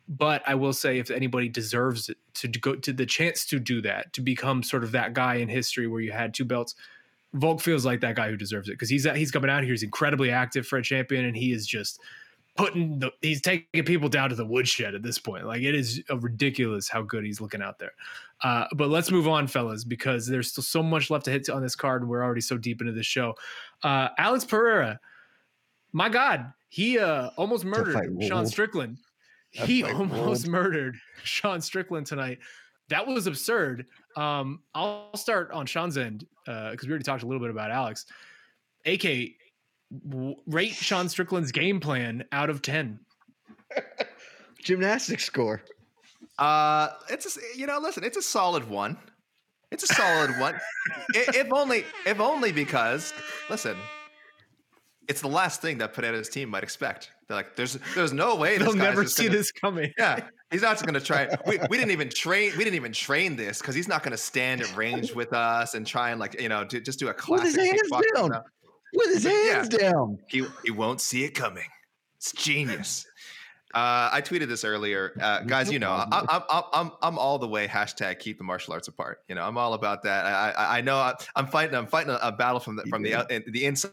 C: But I will say, if anybody deserves it to go to the chance to do that, to become sort of that guy in history where you had two belts, Volk feels like that guy who deserves it because he's he's coming out here. He's incredibly active for a champion, and he is just putting the he's taking people down to the woodshed at this point. Like it is ridiculous how good he's looking out there. Uh, but let's move on, fellas, because there's still so much left to hit on this card, and we're already so deep into this show. Uh, Alex Pereira, my God, he uh, almost murdered Sean. Strickland.
B: That
C: He
B: fight
C: almost
B: ruled.
C: murdered Sean Strickland tonight. That was absurd. Um, I'll start on Sean's end because we already talked a little bit about Alex. AK, w- rate Sean Strickland's game plan out of 10.
B: Gymnastics score.
E: Uh, it's a, you know, listen, it's a solid one. It's a solid one. If only, if only because, listen, it's the last thing that Panetta's team might expect. They're like, there's, there's no way this
C: They'll never see
E: gonna-
C: this coming.
E: Yeah, he's not going to try. We, we didn't even train. We didn't even train this because he's not going to stand at range with us and try and like you know do, just do a classic.
B: With his hands down. with his hands yeah, down.
E: He he won't see it coming. It's genius. Uh, I tweeted this earlier, uh, guys. You know, I'm I'm I'm I'm all the way hashtag keep the martial arts apart. You know, I'm all about that. I I, I know I, am fighting I'm fighting a, battle from the from the out, the inside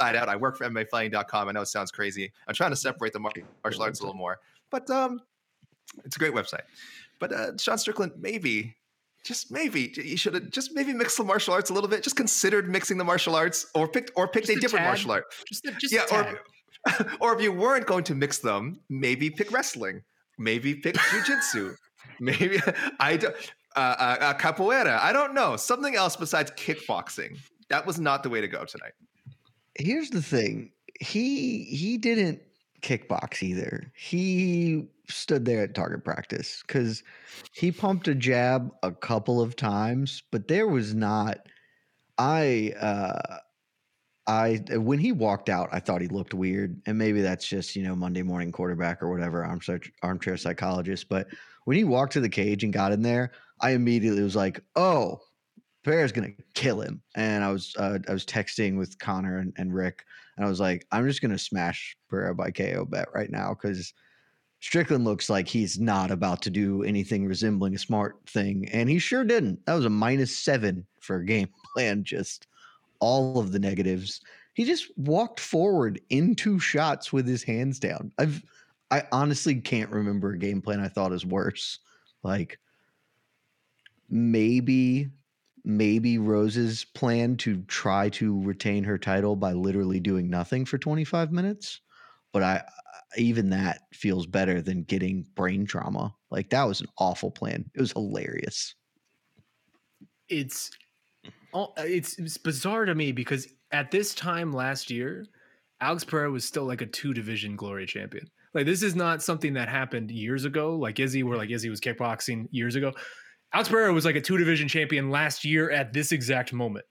E: out. I work for MMAfighting.com. I know it sounds crazy. I'm trying to separate the martial arts a little more, but um, it's a great website. But uh, Sean Strickland, maybe just maybe you should have just maybe mixed the martial arts a little bit. Just considered mixing the martial arts, or picked or picked just a, different tad. martial art.
C: Just, a, just yeah, or
E: or if you weren't going to mix them, maybe pick wrestling, maybe pick jujitsu, maybe I don't. uh, uh, capoeira. I don't know something else besides kickboxing. That was not the way to go tonight.
B: Here's the thing: he he didn't kickbox either. He stood there at target practice because he pumped a jab a couple of times, but there was not. I uh I uh, when he walked out, I thought he looked weird, and maybe that's just you know Monday morning quarterback or whatever armchair armchair psychologist. But when he walked to the cage and got in there, I immediately was like, "Oh, Pereira's gonna kill him." And I was uh, I was texting with Connor and, and Rick, and I was like, "I'm just gonna smash Pereira by KO bet right now because." Strickland looks like he's not about to do anything resembling a smart thing, and he sure didn't. That was a minus seven for a game plan. Just all of the negatives. He just walked forward into shots with his hands down. I've I honestly can't remember a game plan I thought is worse. Like maybe maybe Rose's plan to try to retain her title by literally doing nothing for 25 minutes, but I even that feels better than getting brain trauma. Like that was an awful plan. It was hilarious.
C: It's it's, it's bizarre to me because at this time last year, Alex Pereira was still like a two division glory champion. Like this is not something that happened years ago, like Izzy, where like Izzy was kickboxing years ago. Alex Pereira was like a two division champion last year at this exact moment.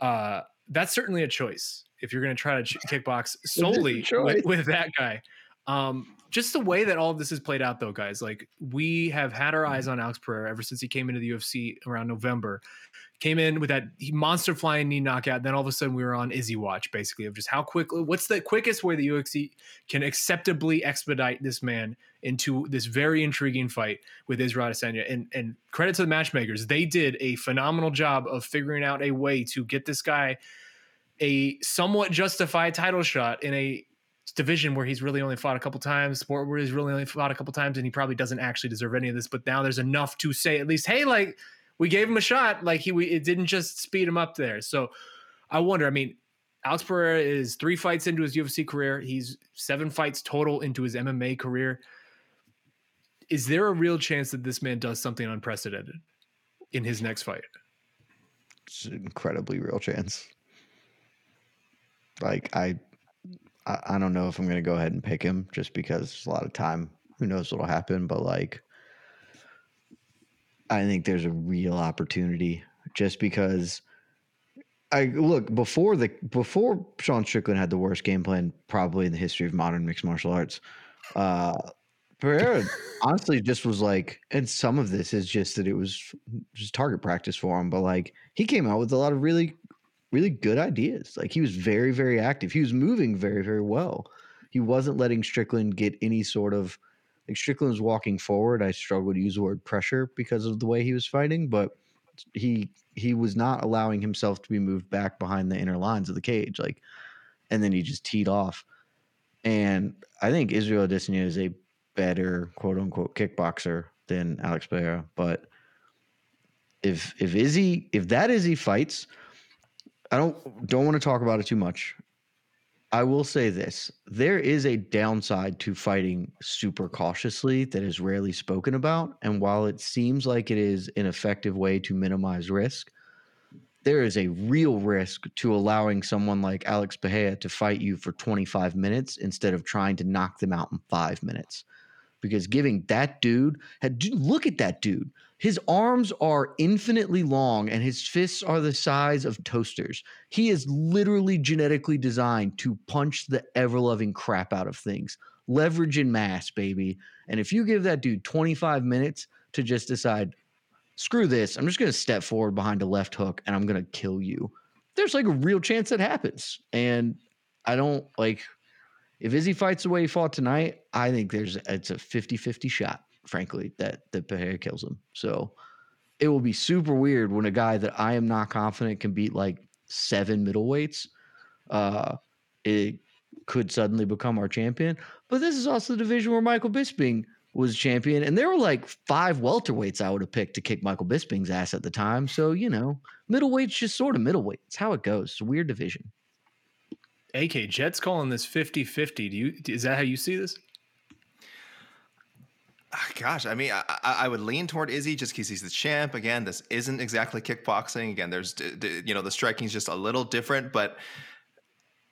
C: Uh, that's certainly a choice if you're going to try to kickbox solely with, with, that guy. Um, just the way that all of this has played out, though, guys. Like we have had our eyes on Alex Pereira ever since he came into the UFC around November, came in with that monster flying knee knockout. Then all of a sudden we were on Izzy watch, basically, of just how quickly, what's the quickest way the UFC can acceptably expedite this man into this very intriguing fight with Israel Adesanya. And, and credit to the matchmakers. They did a phenomenal job of figuring out a way to get this guy a somewhat justified title shot in a division where he's really only fought a couple times, sport where he's really only fought a couple times, and he probably doesn't actually deserve any of this. But now there's enough to say at least, hey, like we gave him a shot. Like he, we, it didn't just speed him up there. So I wonder. I mean, Alex Pereira is three fights into his UFC career. He's seven fights total into his MMA career. Is there a real chance that this man does something unprecedented in his next fight?
B: It's an incredibly real chance. Like I, I, I don't know if I'm going to go ahead and pick him just because there's a lot of time. Who knows what'll happen? But like, I think there's a real opportunity just because I look before the before Sean Strickland had the worst game plan probably in the history of modern mixed martial arts. Uh Pereira honestly just was like, and some of this is just that it was just target practice for him, but like he came out with a lot of really, really good ideas. Like he was very, very active. He was moving very, very well. He wasn't letting Strickland get any sort of like Strickland was walking forward. I struggled to use the word pressure because of the way he was fighting, but he he was not allowing himself to be moved back behind the inner lines of the cage. Like, and then he just teed off. And I think Israel Adesanya is a better quote unquote kickboxer than Alex Pereira. But if if Izzy if that Izzy fights, I don't don't want to talk about it too much. I will say this there is a downside to fighting super cautiously that is rarely spoken about. And while it seems like it is an effective way to minimize risk, there is a real risk to allowing someone like Alex Pereira to fight you for 25 minutes instead of trying to knock them out in five minutes. Because giving that dude, look at that dude. His arms are infinitely long and his fists are the size of toasters. He is literally genetically designed to punch the ever loving crap out of things. Leverage and mass, baby. And if you give that dude 25 minutes to just decide, screw this, I'm just going to step forward behind a left hook and I'm going to kill you. there's like a real chance that happens. And I don't like if Izzy fights the way he fought tonight, I think there's it's a 50-50 shot, frankly, that that Pereira kills him. So it will be super weird when a guy that I am not confident can beat like seven middleweights, uh, it could suddenly become our champion. But this is also the division where Michael Bisping was champion, and there were like five welterweights I would have picked to kick Michael Bisping's ass at the time. So you know, middleweight's just sort of middleweight. It's how it goes. It's a weird division.
C: AK Jed's calling this 50-50. Do you is that how you see this?
E: Ah, Gosh, I mean, I, I would lean toward Izzy just because he's the champ. Again, this isn't exactly kickboxing. Again, there's you know the striking is just a little different, but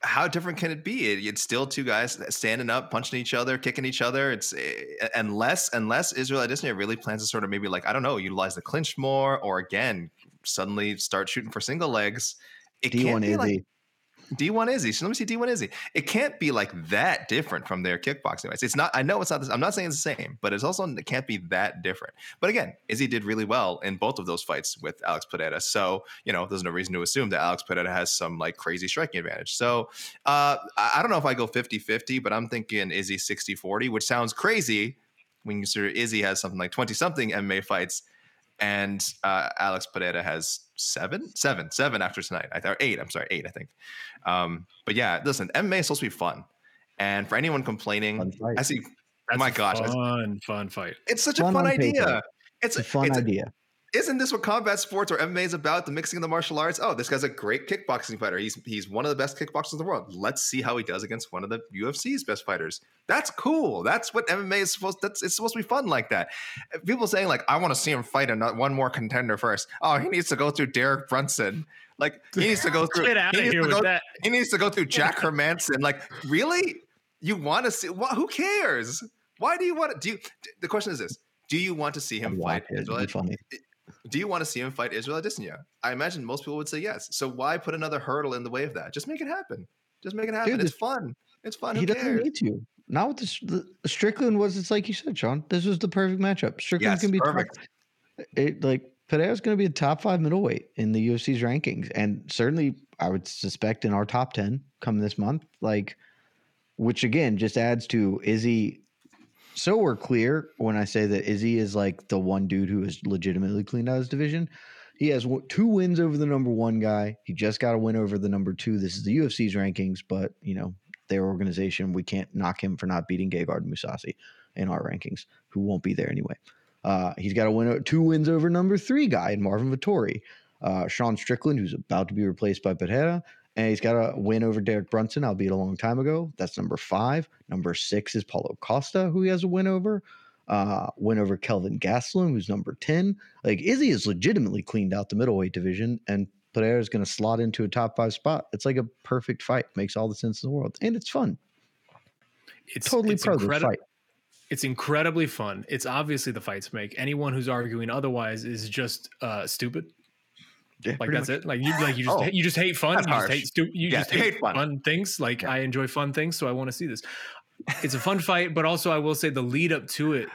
E: how different can it be? It- It's still two guys standing up, punching each other, kicking each other. It's eh, unless unless Israel Adesanya really plans to sort of maybe like I don't know, utilize the clinch more, or again suddenly start shooting for single legs. It
B: D1
E: can't be
B: Izzy.
E: like D1 Izzy. So let me see D1 Izzy. It can't be like that different from their kickboxing fights. It's not. I know it's not. This, I'm not saying it's the same, but it's also it can't be that different. But again, Izzy did really well in both of those fights with Alex Pereira. So you know, there's no reason to assume that Alex Pereira has some like crazy striking advantage. So uh, I don't know if I go 50-50, but I'm thinking Izzy 60-40, which sounds crazy when you consider Izzy has something like 20 something MMA fights and uh, Alex Pereira has seven, seven, seven after tonight. I thought eight. I'm sorry, eight. I think. Um, but yeah, listen, MMA is supposed to be fun, and for anyone complaining, I see.
C: That's
E: my
C: a
E: gosh, I-
C: fun, fun fight.
E: it's such a
B: Fun
E: fun
B: on paper.
E: idea. It's
B: It's a fun
E: it's
B: idea.
E: Isn't this what combat sports or MMA is about? The mixing of the martial arts. Oh, this guy's a great kickboxing fighter. He's he's one of the best kickboxers in the world. Let's see how he does against one of the UFC's best fighters. That's cool. That's what MMA is supposed. That's it's supposed to be fun like that. People saying like, I want to see him fight another one more contender first. Oh, he needs to go through Derek Brunson. Like he needs to go through.
C: Get out
E: he
C: of
E: needs
C: here
E: to
C: with
E: go-
C: that.
E: He needs to go through Jack Hermansson. Like really, you want to see? Wh- who cares? Why do you want to? Do you? The question is this: Do you want to see him
B: I'd
E: fight?
B: watch it. It'd
E: Israel
B: be funny.
E: Do you want to see him fight Israel Adesanya? I imagine most people would say yes. So why put another hurdle in the way of that? Just make it happen. Just make it happen.
B: Dude,
E: it's
B: this-
E: fun. It's fun.
B: He
E: Who
B: doesn't
E: cares?
B: need to. Not with this. The, Strickland was. It's like you said, Sean. This was the perfect matchup. Strickland's
E: Yes,
B: gonna be top-
E: perfect.
B: it like Pereira's going to be a top five middleweight in the UFC's rankings, and certainly I would suspect in our top ten come this month. Like, which again just adds to Izzy. So we're clear when I say that Izzy is like the one dude who is legitimately cleaned out his division. He has two wins over the number one guy. He just got a win over the number two. This is the UFC's rankings, but you know their organization. We can't knock him for not beating Gegard Mousasi in our rankings, who won't be there anyway. Uh, he's got a win, two wins over number three guy in Marvin Vettori. Uh, Sean Strickland, who's about to be replaced by Pereira. And he's got a win over Derek Brunson, albeit a long time ago. That's number five. Number six is Paulo Costa, who he has a win over. Uh, win over Kelvin Gastelum, who's number 10. Like Izzy has legitimately cleaned out the middleweight division, and Pereira is going to slot into a top five spot. It's like a perfect fight. Makes all the sense in the world. And it's fun.
C: It's
B: Totally
C: it's
B: pro
C: incredi-
B: fight.
C: It's incredibly fun. It's obviously the fights make. Anyone who's arguing otherwise is just uh, stupid.
B: Yeah,
C: Like that's
B: much.
C: it. Like you like you just
E: Oh,
C: you just hate fun. You just hate stu- you
E: Yeah,
C: just hate,
E: hate fun.
C: fun. things. Like I enjoy fun things, so I want to see this. It's a fun fight, but also I will say the lead up to it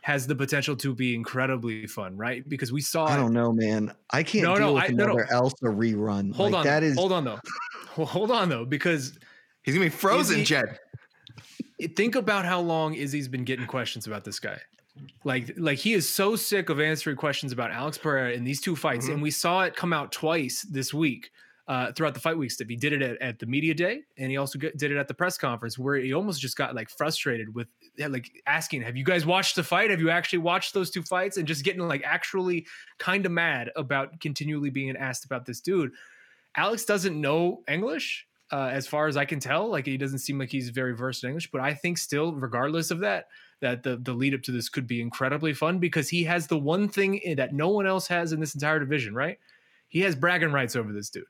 C: has the potential to be incredibly fun, right? Because we saw
B: I don't know, man. I can't
C: No,
B: deal
C: no,
B: with
C: I- no, no.
B: another else rerun.
C: Hold
B: like,
C: on,
B: That is
C: hold on though. Well, hold on though, because
E: He's gonna be frozen, Jed.
C: think about how long Izzy's been getting questions about this guy. Like, like he is so sick of answering questions about Alex Pereira in these two fights,
E: Mm-hmm.
C: and we saw it come out twice this week uh, throughout the fight week stuff. He did it at, at the media day, and he also get, did it at the press conference, where he almost just got like frustrated with like asking, "Have you guys watched the fight? Have you actually watched those two fights?" And just getting like actually kind of mad about continually being asked about this dude. Alex doesn't know English, uh, as far as I can tell. Like he doesn't seem like he's very versed in English, but I think still, regardless of that, that the the lead up to this could be incredibly fun because he has the one thing that no one else has in this entire division, right? He has bragging rights over this dude.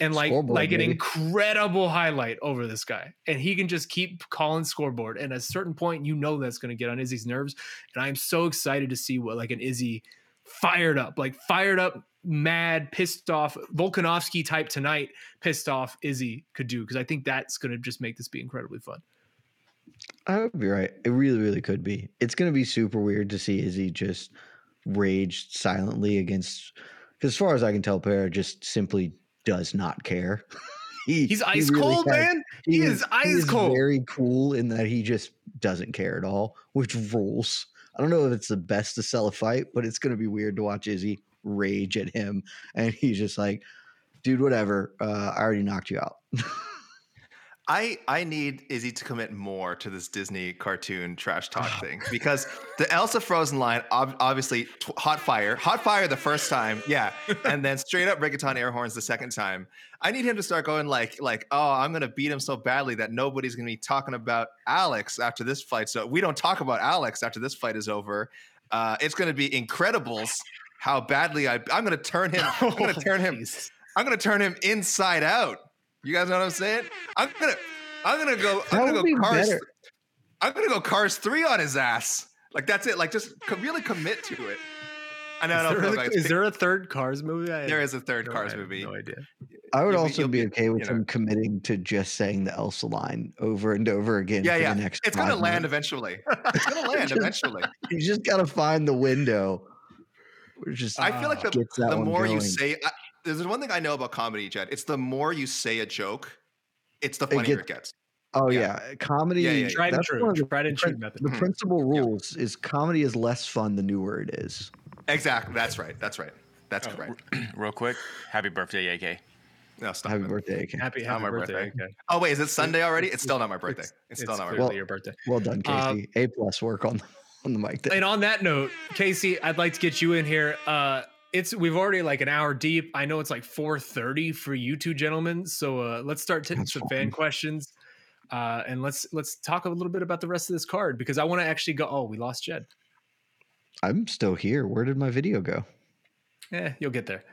C: And like
B: Scoreboard,
C: like an
B: baby.
C: incredible highlight over this guy. And he can just keep calling scoreboard. And at a certain point, you know that's going to get on Izzy's nerves. And I'm so excited to see what like an Izzy fired up, like fired up, mad, pissed off, Volkanovski type tonight, pissed off Izzy could do. Because I think that's going to just make this be incredibly fun.
B: I would be right. It really, really could be. It's going to be super weird to see Izzy just rage silently against. Because as far as I can tell, Pereira just simply does not care. he,
C: He's
B: he
C: ice
B: really
C: cold,
B: has-
C: man. He is ice cold.
B: Very cool in that he just doesn't care at all, which rules. I don't know if it's the best to sell a fight, but it's gonna be weird to watch Izzy rage at him, and he's just like, "Dude, whatever. Uh, I already knocked you out."
E: I I need Izzy to commit more to this Disney cartoon trash talk thing because the Elsa Frozen line, ob- obviously, t- hot fire, hot fire the first time, yeah, and then straight up reggaeton air horns the second time. I need him to start going like like, oh, I'm gonna beat him so badly that nobody's gonna be talking about Alex after this fight. So we don't talk about Alex after this fight is over. Uh, it's gonna be Incredibles. How badly I I'm gonna turn him. I'm gonna turn him. I'm gonna turn him inside out. You guys know what I'm saying? I'm gonna I'm gonna go
B: That
E: I'm gonna
B: be
E: go cars
B: better.
E: I'm gonna go cars three on his ass. Like that's it. Like just co- really commit to it. I know I
C: Is
E: don't
C: there,
E: feel
C: a-
E: like
C: is there a third Cars movie? I,
E: there is a third
C: no,
E: Cars
C: I
E: movie.
C: No idea.
B: I would
E: You'll
B: also
E: you'll
B: be,
E: be-
B: okay with
E: you know.
B: him committing to just saying the Elsa line over and over again.
E: Yeah,
B: for
E: yeah.
B: The next
E: It's gonna land
B: minutes.
E: eventually. It's gonna land
B: Just-
E: eventually.
B: You just gotta find the window. Which just
E: I feel like the, the
B: one
E: more you say, I, there's one thing I know about comedy, Jed. It's the more you say a joke, it's the
B: It
E: funnier
B: gets-
E: it gets.
B: Oh
E: Yeah.
B: yeah, comedy.
E: Yeah, yeah, yeah.
C: Tried and
B: that's
C: true.
B: one of the,
C: Tried and true method.
B: the principal rules is comedy is less fun the newer it is.
E: Exactly. That's right. That's right. That's
A: Oh,
E: correct.
A: Real quick, happy birthday, AK.
E: No, stop.
B: Happy
E: it.
B: birthday, AK.
C: Happy,
E: Not
C: happy
E: my
C: birthday.
E: birthday.
C: okay.
E: Oh wait, is it Sunday already? It's still not my birthday.
C: It's-
E: It's, still not my
C: clearly
E: birthday.
C: your birthday.
B: Well done,
C: Uh,
B: Casey. a plus work on on the mic. There.
C: And on that note, Casey, I'd like to get you in here. Uh, it's we've already like an hour deep. I know it's like 4:30 for you two gentlemen. So uh, let's start taking some fan questions. Uh, and let's let's talk a little bit about the rest of this card because I want to actually go. Oh, we lost Jed.
B: I'm still here. Where did my video go?
C: Yeah, you'll get there.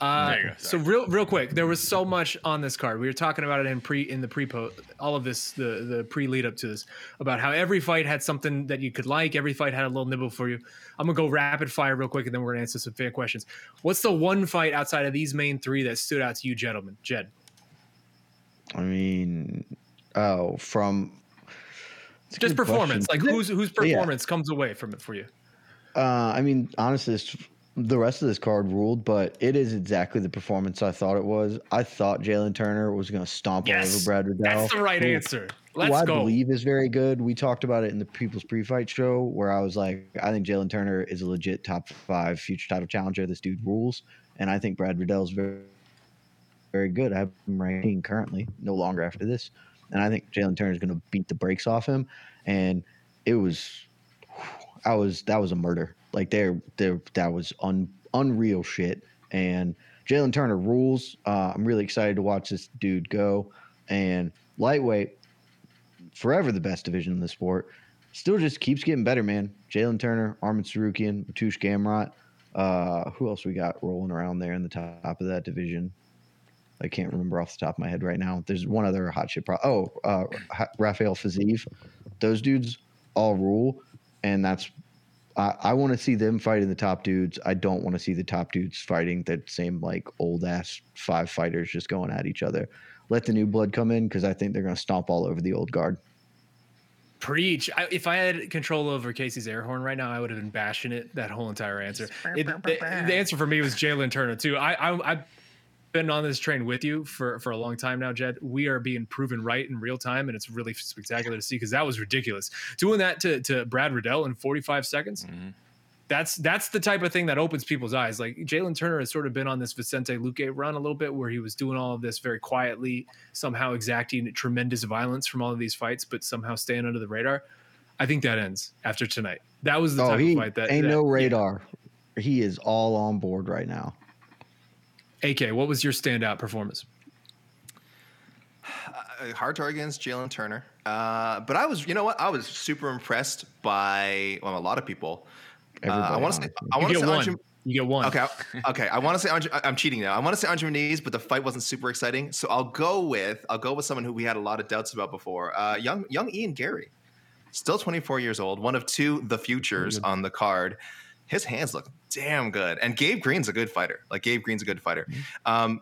C: Uh,
A: There you go,
C: so real, real quick, there was so much on this card. We were talking about it in pre, in the pre post, all of this, the the pre lead up to this, about how every fight had something that you could like. Every fight had a little nibble for you. I'm gonna go rapid fire real quick, and then we're gonna answer some fan questions. What's the one fight outside of these main three that stood out to you, gentlemen? Jed.
B: I mean, oh, from
C: Just performance.
B: question.
C: Like whose whose
B: Yeah.
C: performance comes away from it for you?
B: Uh, I mean, honestly, it's, the rest of this card ruled, but it is exactly the performance I thought it was. I thought Jalen Turner was going to stomp
C: Yes,
B: over Brad Riddell.
C: That's the right
B: who-
C: answer.
B: who
C: Let's
B: I
C: go.
B: believe is very good. We talked about it in the People's Pre-Fight show, where I was like, I think Jalen Turner is a legit top five future title challenger. This dude rules, and I think Brad Riddell is very, very good. I have him ranking currently, no longer after this, and I think Jalen Turner is going to beat the brakes off him. And it was, I was that was a murder. Like there, there that was un, unreal shit. And Jalen Turner rules. Uh, I'm really excited to watch this dude go. And lightweight, forever the best division in the sport. Still just keeps getting better, man. Jalen Turner, Arman Tsarukyan, Mateusz Gamrot. Uh, who else we got rolling around there in the top of that division? I can't remember off the top of my head right now. There's one other hot shit. Pro- oh, uh, Ha- Rafael Fiziev. Those dudes all rule, and that's. I, I want to see them fighting the top dudes. I don't want to see the top dudes fighting that same like old ass five fighters just going at each other. Let the new blood come in because I think they're going to stomp all over the old guard.
C: Preach. I, if I had control over Casey's air horn right now, I would have been bashing it that whole entire answer. It, the, the answer for me was Jalen Turner too. I, I I've been on this train with you for for a long time now, Jed. We are being proven right in real time, and it's really spectacular to see because that was ridiculous. Doing that to to Brad Riddell in 45 seconds. Mm-hmm. That's that's the type of thing that opens people's eyes. Like Jalen Turner has sort of been on this Vicente Luque run a little bit, where he was doing all of this very quietly, somehow exacting tremendous violence from all of these fights, but somehow staying under the radar. I think that ends after tonight. That was the
B: oh,
C: type
B: he
C: of fight that
B: ain't
C: that-
B: no
C: yeah.
B: radar. He is all on board right now.
C: AK, what was your standout performance?
E: Uh, hard to argue against Jalen Turner. Uh, but I was, you know what? I was super impressed by well, a lot of people. Uh, I want to say. I
C: You
E: want to
C: get
E: say
C: one.
E: Andre,
C: You get one.
E: Okay, okay. I want to say Andre, I- I'm cheating now. I want to say Andre Muniz, but the fight wasn't super exciting. So I'll go with I'll go with someone who we had a lot of doubts about before. Uh, young young Ian Garry, still 24 years old, one of two the futures on the card. His hands look damn good, and Gabe Green's a good fighter. Like Gabe Green's a good fighter. Um,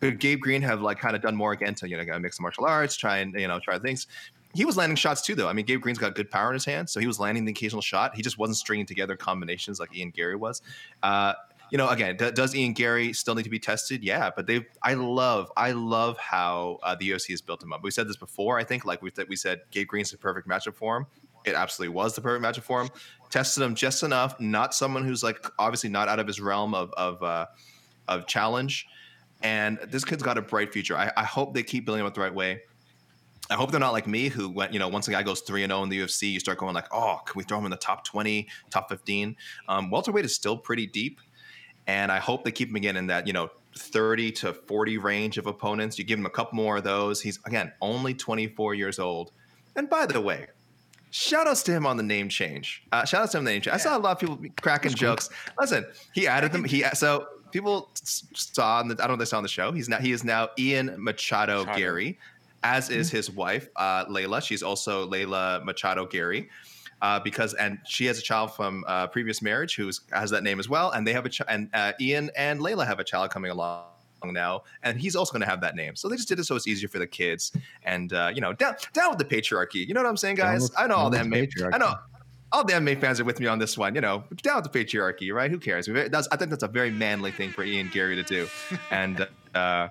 E: could Gabe Green have like kind of done more again to you know kind of mix the martial arts, try and you know try things? He was landing shots too, though. I mean, Gabe Green's got good power in his hands, so he was landing the occasional shot. He just wasn't stringing together combinations like Ian Garry was. Uh, you know, again, d- does Ian Garry still need to be tested? Yeah, but they, I love, I love how uh, the UFC has built him up. We said this before. I think, like we we said, Gabe Green's the perfect matchup for him. It absolutely was the perfect matchup for him. Tested him just enough. Not someone who's like obviously not out of his realm of of uh, of challenge. And this kid's got a bright future. I, I hope they keep building him up the right way. I hope they're not like me, who went, you know, once a guy goes 3 and 0 in the UFC, you start going like, oh, can we throw him in the top 20, top 15? Um, welterweight is still pretty deep. And I hope they keep him again in that, you know, 30 to 40 range of opponents. You give him a couple more of those. He's, again, only 24 years old. And by the way, shout outs to him on the name change. Uh, shout outs to him on the name change. I saw a lot of people cracking jokes. Listen, he added them. He So people saw, the, I don't know if they saw on the show, he's now, he is now Ian Machado, Machado. Garry as is his wife, uh, Layla. She's also Layla Machado Garry. Uh, because and she has a child from uh, previous marriage who has that name as well, and they have a ch- and uh, Ian and Layla have a child coming along now, and he's also going to have that name. So they just did it so it's easier for the kids, and uh, you know, down down with the patriarchy. You know what I'm saying, guys? With, I know all the MMA. I know all the MMA fans are with me on this one. You know, down with the patriarchy, right? Who cares? That's, I think that's a very manly thing for Ian Garry to do, and. Uh,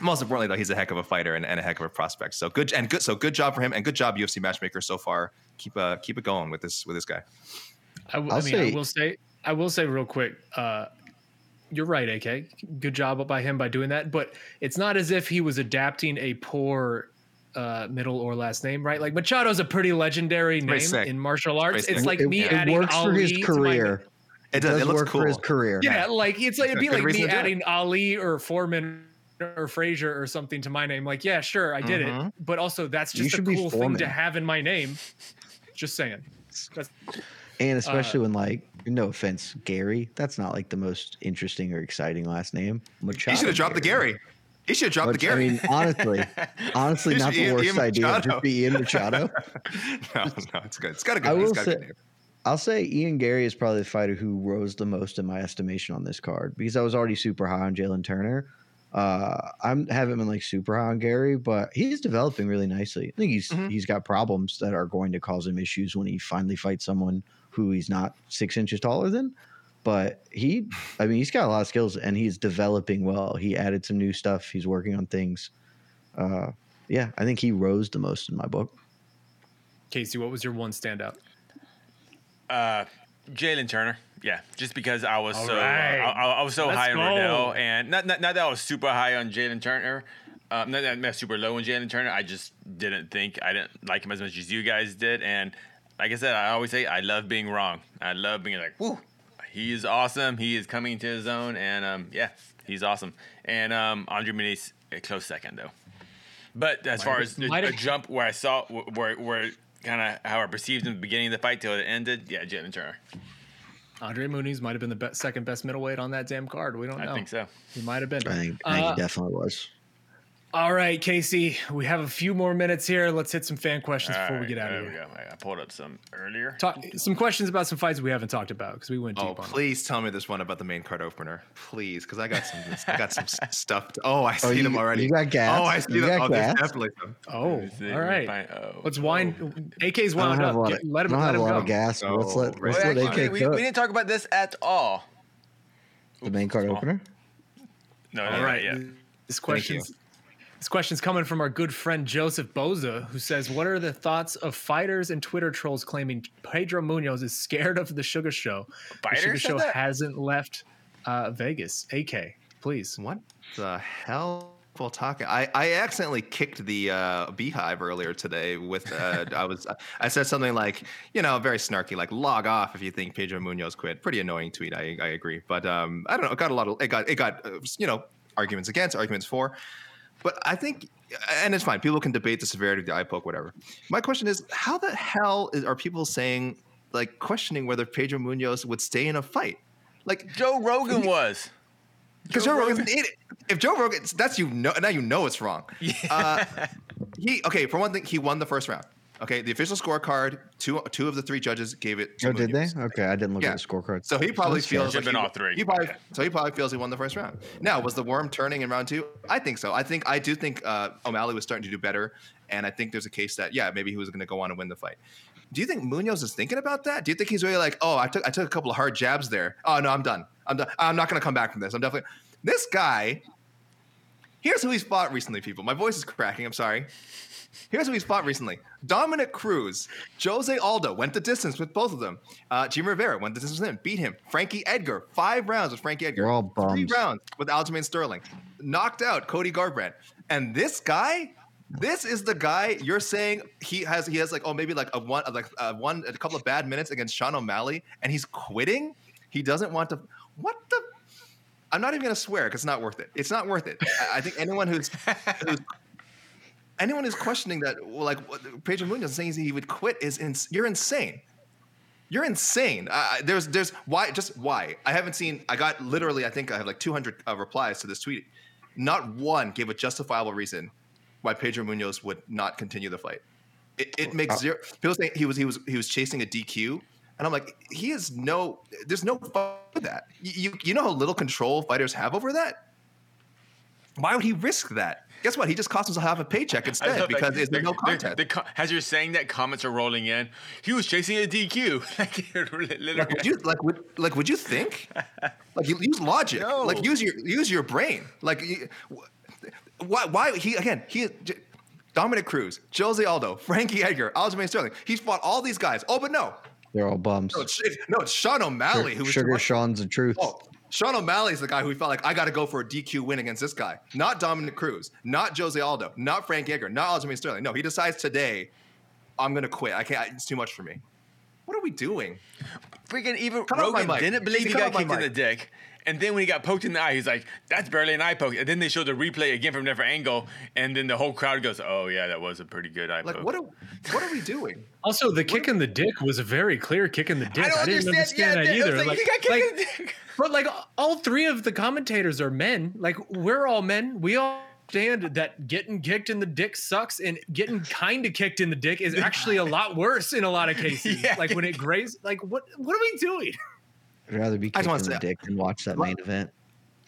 E: most importantly, though, he's a heck of a fighter and, and, a heck of a prospect. So good and good. So good job for him, and good job UFC matchmaker so far. Keep uh keep it going with this with this guy.
C: I, w- I mean, say, I will say, I will say real quick. Uh, you're right, AK. Good job by him by doing that. But it's not as if he was adapting a poor uh, middle or last name, right? Like Machado's a pretty legendary name in martial arts. It's, it's like
B: it,
C: me
B: it
C: adding
B: works
C: Ali
B: for his career.
E: It does. It, looks
B: work
E: cool.
B: for his career.
C: Yeah, like it's like it'd be like me adding Ali or Foreman or Frazier or something to my name. Like, yeah, sure, I did
E: Mm-hmm.
C: it, but also that's just a cool thing to have in my name. Just saying. That's,
B: and especially uh, when like, no offense, Garry, that's not like the most interesting or exciting last name.
E: Machado he should have dropped Garry. the Garry. He should have dropped Which, the Garry.
B: I mean, honestly, honestly, not the Ian, worst Ian idea. Just be Ian Machado.
E: no, no, it's good. It's got a good. I will say,
B: I'll say Ian Garry is probably the fighter who rose the most in my estimation on this card because I was already super high on Jalen Turner. Uh, I'm haven't been like super high on Garry, but he's developing really nicely. I think he's mm-hmm. he's got problems that are going to cause him issues when he finally fights someone who he's not six inches taller than. But he, I mean, he's got a lot of skills and he's developing well. He added some new stuff. He's working on things. Uh, yeah, I think he rose the most in my book.
C: Casey, what was your one standout?
A: Uh, Jalen Turner. Yeah, just because I was All so right. I, I, was so Let's high on Riddell, and not, not, not that I was super high on Jalen Turner, um, not, not super low on Jalen Turner. I just didn't think I didn't like him as much as you guys did, and like I said, I always say I love being wrong. I love being like, whoo, he is awesome. He is coming to his own, and um, yeah, he's awesome. And um, Andre Muniz, a close second though. But as might far as a, a jump where I saw where where kind of how I perceived in the beginning of the fight till it ended, yeah, Jalen Turner.
C: Andre Muniz might have been the best, second best middleweight on that damn card. We don't know.
A: I think so.
C: He might have been.
B: I think, I think uh, he definitely was.
C: All right, Casey, we have a few more minutes here. Let's hit some fan questions before we get out of
A: here.
C: Go.
A: I pulled up some earlier.
C: Talk, some questions about some fights we haven't talked about because we went deep
E: oh, please
C: it.
E: tell me this one about the main card opener, please, because I got some. I got some stuff. To, oh, I oh, see them already.
B: You got gas.
E: Oh, I see them. Oh, there's definitely some.
C: Oh, all right. Find, oh, Let's wind. Oh. AK's wound up.
B: Of, Get, let him. I don't have a lot go. of gas. So let's oh, let, let's let AK
A: we, we, didn't talk about this at all.
B: The main card opener.
A: No, all right. Yeah.
C: This question's this question's coming from our good friend Joseph Boza, who says, What are the thoughts of fighters and Twitter trolls claiming Pedro Munhoz is scared of the Sugar Show?
A: Fighter
C: the Sugar Show that? hasn't left uh, Vegas. AK, please.
E: What the hell? Well, talking, I, I accidentally kicked the uh, beehive earlier today. With uh, I was I said something like you know very snarky like log off if you think Pedro Munhoz quit. Pretty annoying tweet. I, I agree, but um, I don't know. It got a lot of it got it got uh, you know arguments against, arguments for. But I think, and it's fine. People can debate the severity of the eye poke, whatever. My question is, how the hell is, are people saying, like, questioning whether Pedro Munhoz would stay in a fight? Like
A: Joe Rogan he, was.
E: Because Joe, Joe Rogan's an. If Joe Rogan, that's you know now you know it's wrong. Yeah. Uh, he okay for one thing he won the first round. Okay, the official scorecard. Two two of the three judges gave it.
B: oh, did they? Okay, I didn't look
E: Yeah.
B: at the scorecard.
E: So he probably
A: That's
E: feels like
A: Should've been
E: he,
A: all three.
E: He probably, So he probably feels he won the first round. Now, was the worm turning in round two? I think so. I think I do think uh, O'Malley was starting to do better, and I think there's a case that yeah, maybe he was going to go on and win the fight. Do you think Munhoz is thinking about that? Do you think he's really like, oh, I took I took a couple of hard jabs there. Oh no, I'm done. I'm done. I'm not going to come back from this. I'm definitely this guy. Here's who he's fought recently, people. My voice is cracking. I'm sorry. Here's who he's fought recently: Dominick Cruz, Jose Aldo went the distance with both of them. Uh, Jimmie Rivera went the distance with him, beat him. Frankie Edgar, five rounds with Frankie Edgar.
B: They're all
E: Three rounds with Aljamain Sterling, knocked out Cody Garbrandt. And this guy, this is the guy you're saying he has. He has like oh maybe like a one like a one a couple of bad minutes against Sean O'Malley, and he's quitting. He doesn't want to. What the? I'm not even gonna swear because it's not worth it. It's not worth it. I, I think anyone who's, who's anyone who's questioning that, well, like Pedro Munhoz saying he would quit is ins- you're insane. You're insane. Uh, there's there's why just why I haven't seen. I got literally I think I have like 200 uh, replies to this tweet. Not one gave a justifiable reason why Pedro Munhoz would not continue the fight. It, it makes zero. People say he was he was he was chasing a DQ, and I'm like, he is no. There's no that. You, you know how little control fighters have over that. Why would he risk that? Guess what? He just cost himself half a paycheck instead
A: love that.
E: because there's
A: The-
E: no
A: the-
E: content.
A: the co- as you're saying that, comments are rolling in. He was chasing a DQ. like,
E: would you like would like would you think like use logic
A: No.
E: like use your use your brain like why why he again he J- Dominick Cruz, Jose Aldo, Frankie Edgar, Aljamain Sterling. He's fought all these guys. Oh, but no,
B: They're all bums.
E: no, it's, it's- no, it's Sean O'Malley who was
B: Sugar Sean's the truth.
E: Oh, Sean O'Malley's the guy who felt like I got to go for a DQ win against this guy. Not Dominick Cruz, not Jose Aldo, not Frank Edgar, not Aljamain Sterling. No, he decides today, I'm gonna quit. I can't. It's too much for me. What are we doing?
A: Freaking even
E: Cut
A: Rogan didn't believe he
E: Cut
A: got kicked in the dick. And then when he got poked in the eye, he's like, "That's barely an eye poke." And then they showed the replay again from a different angle, and then the whole crowd goes, "Oh yeah, that was a pretty good eye
E: Like
A: poke."
E: what are what are we doing?
C: Also, the kick in the dick was a very clear kick in the dick.
A: I don't
C: didn't
A: understand.
C: understand
A: Yeah,
C: that
A: it
C: either.
A: like, he got
C: like-
A: in the dick.
C: But like all three of the commentators are men. Like we're all men. We all understand that getting kicked in the dick sucks, and getting kind of kicked in the dick is actually a lot worse in a lot of cases.
A: Yeah.
C: Like when it grazes. Like what? What are we doing?
B: I'd rather be
E: I
B: kicked
E: just
B: in the dick than watch that main event.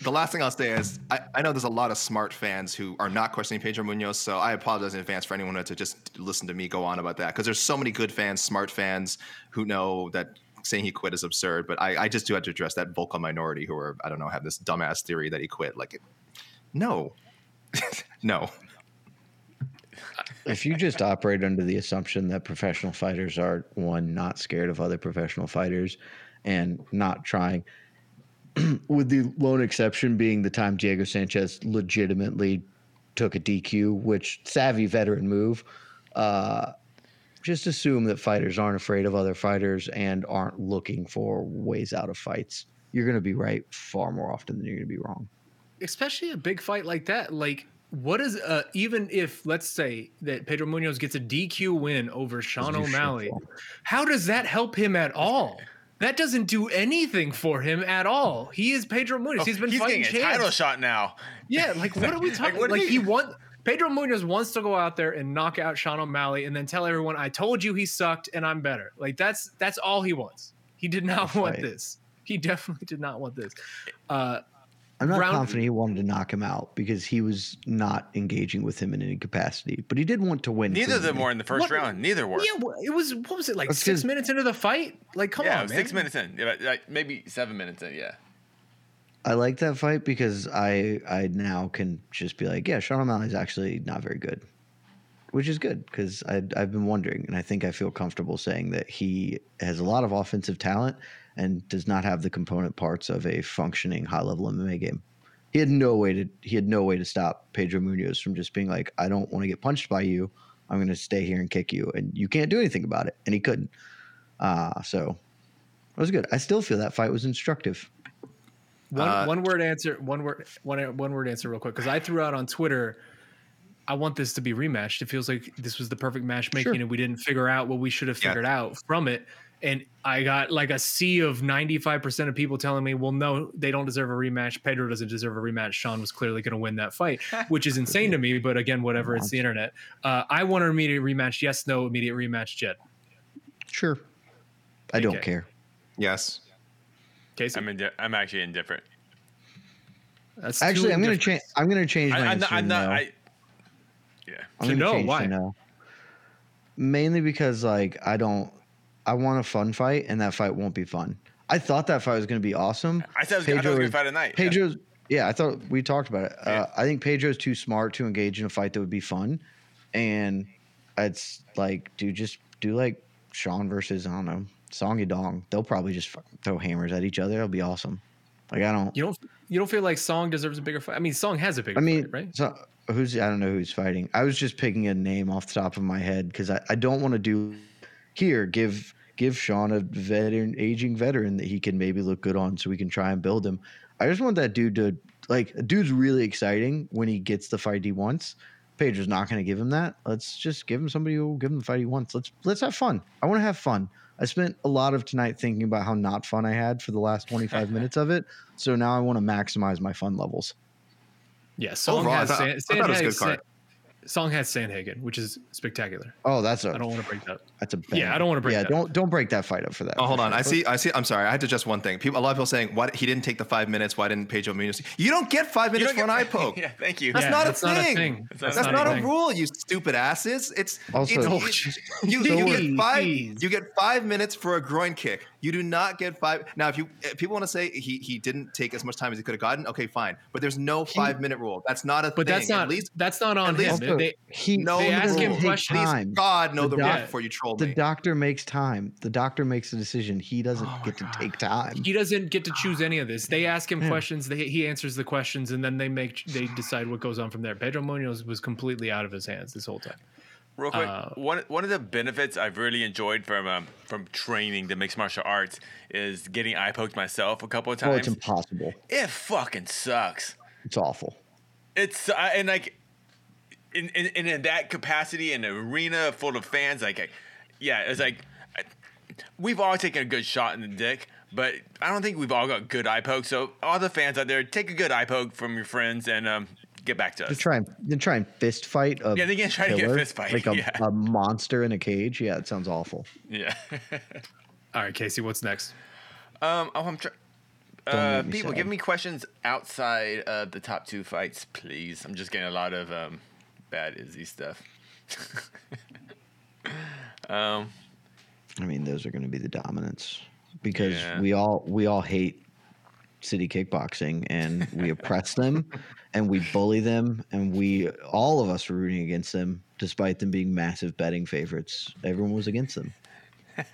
E: The last thing I'll say is I, I know there's a lot of smart fans who are not questioning Pedro Munhoz, so I apologize in advance for anyone who had to just listen to me go on about that because there's so many good fans, smart fans who know that saying he quit is absurd. But I, I just do have to address that vocal minority who are I don't know have this dumbass theory that he quit. Like, no, no.
B: If you just operate under the assumption that professional fighters are one not scared of other professional fighters and not trying with the lone exception being the time Diego Sanchez legitimately took a DQ, which savvy veteran move. Uh, just assume that fighters aren't afraid of other fighters and aren't looking for ways out of fights. You're going to be right far more often than you're going to be wrong.
C: Especially a big fight like that. Like what is uh even if let's say that Pedro Munhoz gets a DQ win over Sean
B: Doesn't do shit
C: O'Malley, how does that help him at all? That doesn't do anything for him at all. He is Pedro Munhoz. he's been
A: Oh, he's
C: fighting
A: getting a
C: champs.
A: title shot now.
C: Yeah, like what are we talking? Like,
A: do
C: he
A: you-
C: want Pedro Munhoz wants to go out there and knock out Sean O'Malley and then tell everyone, "I told you he sucked and I'm better." Like that's that's all he wants. He did not want
B: Right.
C: this. He definitely did not want this. Uh,
B: I'm not
C: Round-
B: confident he wanted to knock him out because he was not engaging with him in any capacity, but he did want to win.
A: Neither of them were in the first
C: What-
A: round. Neither were.
C: yeah, it was what was it like
B: That's
C: six
B: 'cause-
C: minutes into the fight? Like, come
A: yeah,
C: on,
A: it was
C: man.
A: six minutes in. Yeah, like maybe seven minutes in. Yeah.
B: I like that fight because I I now can just be like, yeah, Sean O'Malley's actually not very good, which is good because I've been wondering, and I think I feel comfortable saying that he has a lot of offensive talent and does not have the component parts of a functioning high level MMA game. He had no way to he had no way to stop Pedro Munhoz from just being like, I don't want to get punched by you. I'm going to stay here and kick you, and you can't do anything about it. And he couldn't. Uh, so it was good. I still feel that fight was instructive.
C: One
E: Uh,
C: one word answer. One word. One one word answer, real quick, because I threw out on Twitter. I want this to be rematched. It feels like this was the perfect matchmaking,
B: Sure.
C: and we didn't figure out what we should have
E: Yeah.
C: figured out from it. And I got like a sea of 95% of people telling me, well, no, they don't deserve a rematch. Pedro doesn't deserve a rematch. Sean was clearly going to win that fight, which is insane to me. But again, whatever, it's the internet. Uh, I want an immediate rematch. Yes, no, immediate rematch, Jed.
B: Sure. I don't care.
E: Yes.
C: Casey?
A: I'm indi- I'm actually indifferent.
C: That's
B: Actually, I'm gonna change. I'm gonna change my
A: I, I'm
B: answer.
A: not, I'm not
B: no.
A: I, yeah.
B: I'm
C: To
B: gonna
C: no,
B: change to
C: why?
B: no. Mainly because like I don't. I want a fun fight, and that fight won't be fun. I thought that fight was going to be awesome.
A: I said I was, I thought it was
B: Pedro
A: gonna fight tonight. yeah.
B: Pedro's. Yeah, I thought we talked about it.
A: Yeah.
B: Uh, I think Pedro's too smart to engage in a fight that would be fun, and it's like, dude, just do like Sean versus I don't know Song Yadong. They'll probably just throw hammers at each other. It'll be awesome. Like I don't.
C: You don't you don't feel like Song deserves a bigger fight? I mean, Song has a bigger
B: I mean,
C: fight, right?
B: so who's I don't know who's fighting. I was just picking a name off the top of my head because I, I don't want to do here give give Sean a veteran aging veteran that he can maybe look good on so we can try and build him. I just want that dude to like a dude's really exciting when he gets the fight he wants. Pedro's not going to give him that. Let's just give him somebody who will give him the fight he wants. Let's let's have fun. I want to have fun. I spent a lot of tonight thinking about how not fun I had for the last 25 minutes of it. So now I want to maximize my fun levels.
C: Yeah, oh, Song
E: Overall, I thought-
C: San,
E: I thought it was a good
C: Sandhagen-
E: card.
C: Song has Sandhagen, which is spectacular.
B: Oh, that's a
C: I don't want to break that.
B: That's a
C: Yeah, I don't wanna break
B: Yeah,
C: that.
B: don't don't break that fight up for that.
E: Oh, hold on. I see. I see. I'm sorry. I had to just one thing. People, a lot of people saying, "Why he didn't take the five minutes? Why didn't Pedro Munhoz?" You don't get five minutes
A: don't
E: for an eye poke.
A: yeah, thank you.
E: That's,
C: Yeah,
E: not,
C: that's
E: a
C: not a
E: thing.
C: thing.
E: That's,
C: That's
E: not,
C: not a
E: a
C: thing.
E: rule, you stupid asses. It's
B: Also-
E: it's, you, you,
B: So-
E: get five. You get five minutes for a groin kick. You do not get five. Now, if you if people want to say he he didn't take as much time as he could have gotten, okay, fine. But there's no five minute rule. That's not a
C: But
E: thing.
C: that's not
E: At least
C: that's not on
E: at least-
C: him.
B: Also,
C: They-
B: he
E: no
C: they ask him
E: At
C: questions.
B: Time.
E: God know the,
B: The
E: rule
C: doc-
E: before you troll
B: the
E: me.
B: doctor makes time. The doctor makes a decision. He doesn't
C: Oh
B: get to take time.
C: he doesn't get to choose any of this. They ask him hmm. questions, they, he answers the questions, and then they make they decide what goes on from there. Pedro Munhoz was completely out of his hands this whole time.
A: Real quick,
C: Uh,
A: one one of the benefits I've really enjoyed from um, from training the mixed martial arts is getting eye poked myself a couple of times.
B: Oh, it's impossible.
A: it fucking sucks.
B: It's awful.
A: It's uh, and like in, in in in that capacity in an arena full of fans, like yeah, it's like we've all taken a good shot in the dick, but I don't think we've all got good eye pokes. So all the fans out there, take a good eye poke from your friends and um, get back to us.
B: Just try and then try and fist fight a
A: Yeah, they can try to get fist fight,
B: like a,
A: yeah.
B: a monster in a cage. Yeah, it sounds awful.
A: Yeah.
C: All right, Casey, what's next?
A: um. Oh, I'm trying. Uh, people,
B: sad.
A: give me questions outside of the top two fights, please. I'm just getting a lot of um, bad Izzy stuff. um,
B: I mean, those are going to be the dominants because
A: Yeah.
B: we all we all hate city kickboxing and we oppress them and we bully them and we all of us were rooting against them despite them being massive betting favorites. Everyone was against them.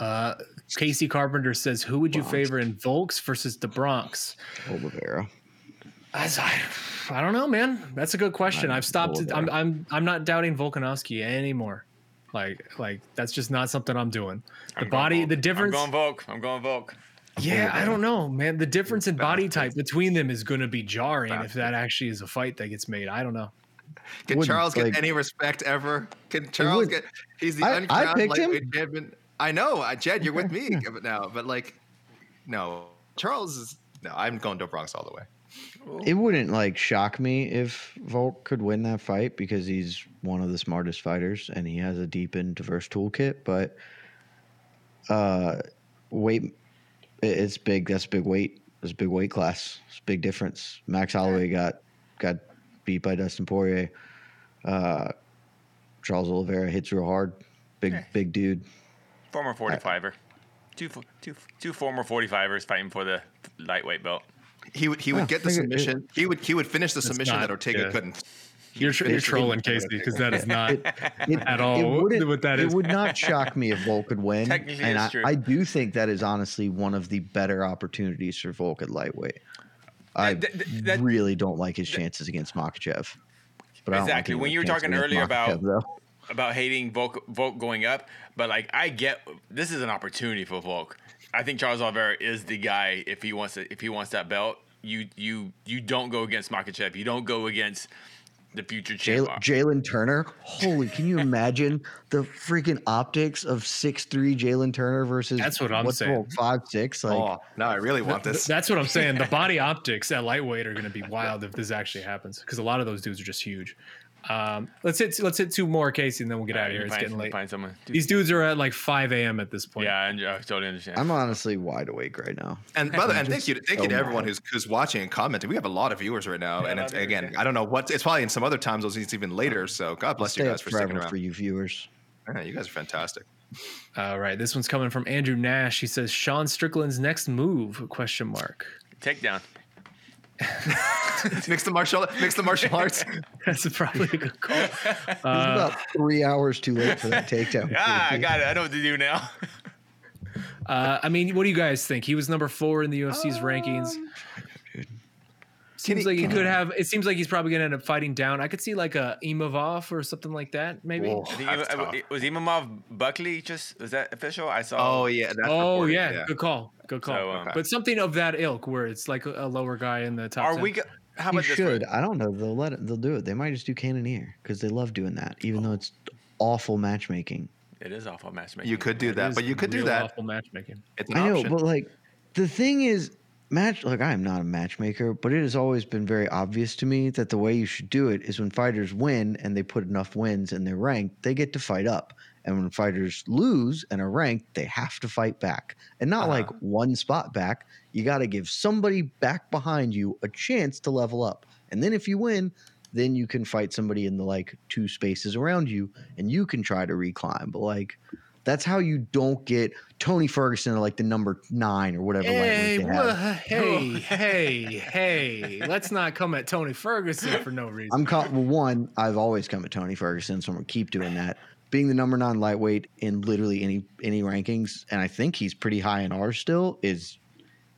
C: Uh, Casey Carpenter says, "Who would you favor in Volks versus the Bronx?"
B: Oliveira.
C: As I, I don't know, man. That's a good question. I've stopped.
B: Oliveira.
C: I'm, I'm, I'm not doubting Volkanovski anymore. Like, like that's just not something I'm doing. The
A: I'm
C: body,
A: Volk.
C: the difference.
A: I'm going Volk. I'm going Volk.
C: Yeah, I don't know, man. The difference in body type between them is going to be jarring if that actually is a fight that gets made. I don't know.
E: Can
B: wouldn't,
E: Charles get
B: like-
E: any respect ever? Can Charles get? He's the
B: I- I
E: uncrowned
B: picked him.
E: lightweight champion. I know, uh, Jed. You're with me now, but like, no, Charles is. No, I'm going to Bronx all the way.
B: It wouldn't like shock me if Volk could win that fight because he's one of the smartest fighters and he has a deep and diverse toolkit. But uh, weight, it- it's big. That's a big weight. It's a big weight class. It's a big difference. Max Holloway got got beat by Dustin Poirier. Uh, Charles Oliveira hits real hard. Big big dude.
A: Former 45er. Two, fo- two, two former 45ers fighting for the lightweight belt.
E: He would. He would
B: Oh,
E: get the
B: figure-
E: submission. He would. He would finish the submission
C: not-
E: that Ortega
C: yeah.
E: couldn't. He
C: You're, you're trolling Casey because that is not.
B: It,
C: At all.
B: wouldn't-
C: What that
B: it
C: is.
B: would not shock me if Volk could win.
A: Technically,
B: and
A: it's
B: I,
A: true.
B: I do think that is honestly one of the better opportunities for Volk at lightweight. I
A: That- that- that-
B: really don't like his chances against Makhachev. But I don't like
A: Exactly. When you were talking
B: against
A: earlier about-
B: though.
A: about hating Volk, Volk going up, but like I get this is an opportunity for Volk. I think Charles Oliveira is the guy if he wants to, if he wants that belt. You you you don't go against Makhachev. You don't go against the future champ.
B: Jalen Turner. Holy, can you imagine the freaking optics of six three Jalen Turner versus
C: that's what I'm saying
B: five six. Like, oh,
E: no, I really want this.
C: That's what I'm saying. The body optics at lightweight are going to be wild if this actually happens because a lot of those dudes are just huge. Um, let's hit let's hit two more, Casey, and then we'll get out of here. It's getting late.
A: Find someone.
C: These dudes are at like 5 a.m. at this point.
A: Yeah, I, I totally understand.
B: I'm honestly wide awake right now.
E: And by the and thank you, thank you to everyone who's who's watching and commenting. We have a lot of viewers right now, yeah, and it's, again, I don't know what it's probably in some other time zones. It's even later. So God bless you guys for sticking around.
B: For you viewers,
E: yeah, you guys are fantastic.
C: All right, this one's coming from Andrew Nash. He says Sean Strickland's next move? Question mark.
A: Takedown.
E: mix the martial mix the martial arts.
C: That's probably a good call.
B: Uh, about three hours too late for that takedown.
A: ah, I got it. I know what to do now.
C: uh, I mean, what do you guys think? He was number four in the UFC's um, rankings seems he, like he could he, have. It seems like he's probably going to end up fighting down. I could see like a Imavov or something like that. Maybe. Whoa,
A: was Imavov Buckley just was that official? I saw.
E: Oh yeah.
C: oh yeah. yeah. Good call. Good call. So, um, but something of that ilk where it's like a, lower guy in the top.
A: Are
C: 10.
A: we?
B: How about should? I don't know. They'll let it. They'll do it. They might just do Cannonier because they love doing that, even oh. though it's awful matchmaking.
A: It is awful matchmaking.
E: You could do that, but you could do that.
C: Awful matchmaking.
B: It's an I know, option. but like the thing is, match like I am not a matchmaker, but it has always been very obvious to me that the way you should do it is when fighters win and they put enough wins in their rank, they get to fight up. And when fighters lose and are ranked, they have to fight back. And not uh-huh. like one spot back. You got to give somebody back behind you a chance to level up. And then if you win, then you can fight somebody in the like two spaces around you and you can try to reclimb. But like that's how you don't get Tony Ferguson like the number nine or whatever.
C: Hey, well, hey, oh. hey, hey! Let's not come at Tony Ferguson for no reason.
B: I'm caught. Well, one, I've always come at Tony Ferguson, so I'm gonna keep doing that. Being the number nine lightweight in literally any any rankings, and I think he's pretty high in ours still. Is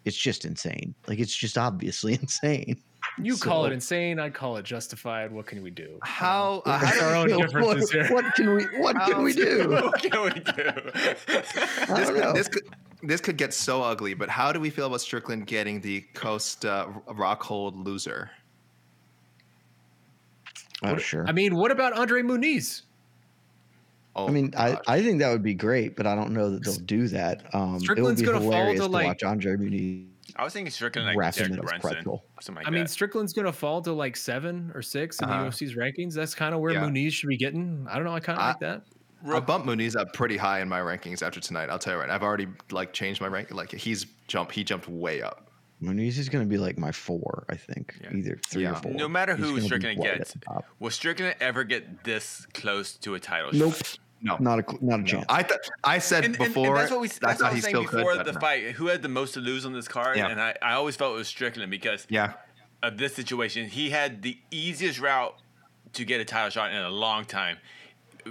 B: it's just insane. Like it's just obviously insane.
C: You so, call it insane. I call it justified. What can we do?
E: How? Uh,
B: how our own differences what, here. What can we? What how can we do?
A: what can we do?
E: this, could, this, could, this could get so ugly. But how do we feel about Strickland getting the Costa uh, Rockhold loser?
B: Oh what, sure.
C: I mean, what about Andre Muniz?
B: Oh, I mean, I, I think that would be great, but I don't know that they'll do that. Um,
C: Strickland's
B: going
C: to fall
B: to
C: like
B: watch Andre Muniz
A: I was thinking Strickland like Derek Brunson. Like
C: I mean, Strickland's gonna fall to like seven or 6 in uh-huh. the UFC's rankings. That's kind of where yeah. Muniz should be getting. I don't know. I kind of like that.
E: I bumped Muniz up pretty high in my rankings after tonight. I'll tell you right. I've already like changed my rank. Like he's jumped. He jumped way up.
B: Muniz is going to be like my four, I think, yeah. either three yeah. or four.
A: No matter who Strickland gets, will Strickland ever get this close to a title
B: nope.
A: shot?
B: No, not a not a chance.
E: I th- I said
A: and,
E: before.
A: And, and that's what we. That's what I was saying before could, the fight. Who had the most to lose on this card? Yeah. And I, I always felt it was Strickland because
E: yeah.
A: of this situation. He had the easiest route to get a title shot in a long time.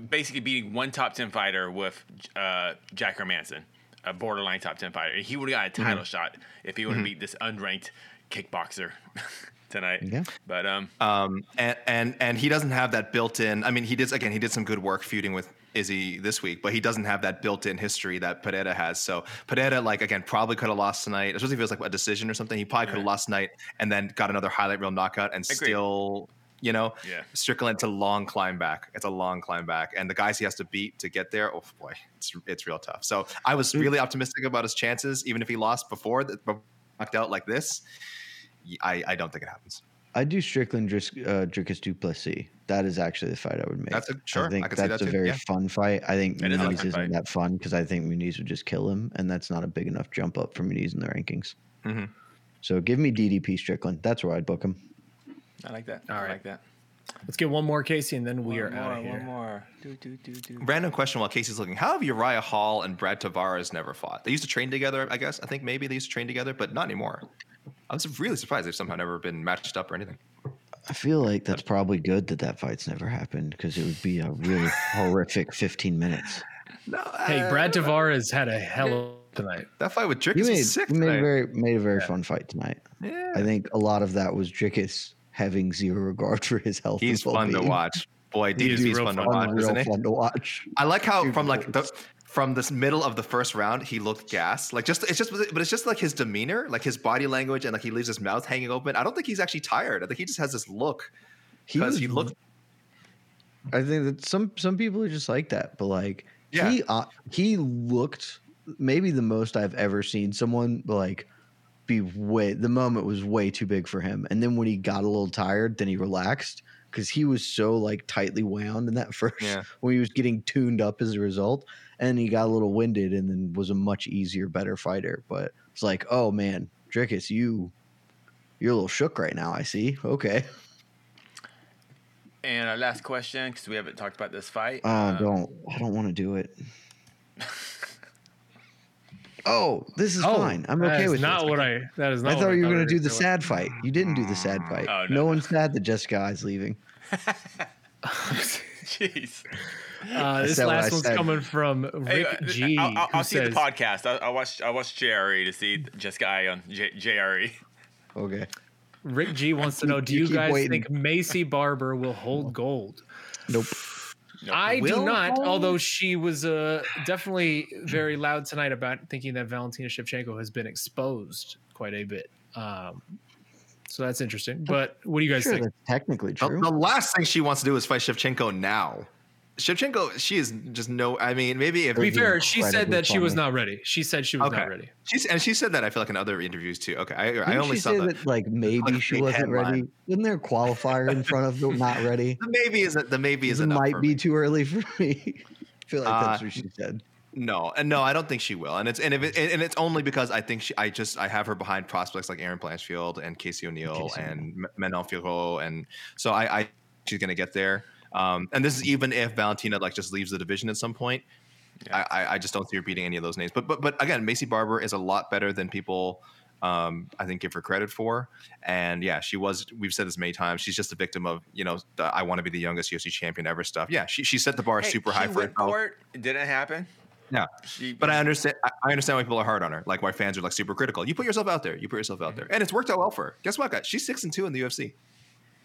A: Basically, beating one top ten fighter with uh, Jack Hermansson, a borderline top ten fighter. He would have got a title mm-hmm. shot if he would have mm-hmm. beat this unranked kickboxer. tonight.
B: Yeah.
A: But um
E: um and and and he doesn't have that built in. I mean, he did again. He did some good work feuding with Izzy this week, but he doesn't have that built-in history that Pereira has. So Pereira, like again, probably could have lost tonight, especially if it was like a decision or something. He probably could have lost tonight and then got another highlight reel knockout and Agreed. still, you know,
A: yeah.
E: Strickland. A long climb back. It's a long climb back, and the guys he has to beat to get there. Oh boy, it's it's real tough. So I was mm. really optimistic about his chances, even if he lost before, that knocked out like this. I I don't think it happens.
B: I do Strickland uh, Dricus Du Plessis. That is actually the fight I would make.
E: That's a sure.
B: I think
E: I
B: that's
E: that
B: a very
E: yeah.
B: fun fight. I think
A: it
B: Muniz
A: is
B: isn't
A: fight.
B: that fun because I think Muniz would just kill him, and that's not a big enough jump up for Muniz in the rankings.
E: Mm-hmm.
B: So give me DDP Strickland. That's where I'd book him.
A: I like that. All I right. like that.
C: Let's get one more Casey, and then we
A: one
C: are
A: more,
C: out of here.
A: One more. Do, do, do, do.
E: Random question while Casey's looking. How have Uriah Hall and Brad Tavares never fought? They used to train together, I guess. I think maybe they used to train together, but not anymore. I was really surprised they've somehow never been matched up or anything.
B: I feel like that's probably good that that fight's never happened because it would be a really horrific 15 minutes.
C: No, hey, Brad uh, Tavares had a hell of a tonight.
E: That fight with Dricus made, sick.
B: Made a very made a very yeah. fun fight tonight.
E: Yeah.
B: I think a lot of that was Dricus having zero regard for his health.
E: He's fun to watch. Boy, DDP's fun, fun, to watch, isn't he?
B: Fun to watch.
E: I like how from like the from this middle of the first round, he looked gas. Like just it's just but it's just like his demeanor, like his body language, and like he leaves his mouth hanging open. I don't think he's actually tired. I think he just has this look because he, he looked.
B: I think that some some people are just like that, but like yeah. he uh, he looked maybe the most I've ever seen someone like be way the moment was way too big for him. And then when he got a little tired, then he relaxed because he was so like tightly wound in that first yeah. when he was getting tuned up as a result. And he got a little winded and then was a much easier, better fighter. But it's like, oh man, Dricus, you you're a little shook right now, I see. Okay.
A: And our last question, because we haven't talked about this fight.
B: Uh, um, don't I don't want to do it. Oh, this is oh, fine. I'm okay with
C: not
B: this.
C: what I. That is not.
B: I thought you were going to do the sad fight. You didn't do the sad fight. Oh, no, no one's sad that Jessica is leaving.
A: Jeez.
C: Uh, this last one's said. coming from Rick hey, G.
A: I'll, I'll, I'll see says, the podcast. I, I watched I watched JRE to see Jessica Eye on J, JRE.
B: Okay.
C: Rick G wants to know: Do you, you guys waiting. think Maycee Barber will hold gold?
B: Nope.
C: I Will do not, although she was uh, definitely very loud tonight about thinking that Valentina Shevchenko has been exposed quite a bit. Um, so that's interesting. But what do you guys sure, think?
B: technically true.
E: The, the, last thing she wants to do is fight Shevchenko now. Shevchenko, she is just no. I mean, maybe if
C: to be fair, she said that she was not ready. She said she was okay. not ready.
E: She's and she said that I feel like in other interviews too. Okay, I, I only saw that, that,
B: like maybe like she wasn't headline. ready. Isn't there a qualifier in front of the not ready?
E: The maybe isn't the maybe is
B: it might be
E: me.
B: too early for me. I feel like uh, that's what she said.
E: No, and no, I don't think she will. And it's and if it, and it's only because I think she, I just I have her behind prospects like Erin Blanchfield and Casey O'Neill Casey and Manon Fiorot, and so I, I she's gonna get there. Um, and this is even if Valentina like just leaves the division at some point. Yeah. I, I just don't see her beating any of those names. But but but again, Maycee Barber is a lot better than people um, I think give her credit for. And yeah, she was. We've said this many times. She's just a victim of you know the, I want to be the youngest UFC champion ever stuff. Yeah, she she set the bar hey, super high for.
A: It didn't happen.
E: Yeah, she, but I understand. I understand why people are hard on her. Like why fans are like super critical. You put yourself out there. You put yourself out there, and it's worked out well for her. Guess what, guys? She's six and two in the UFC.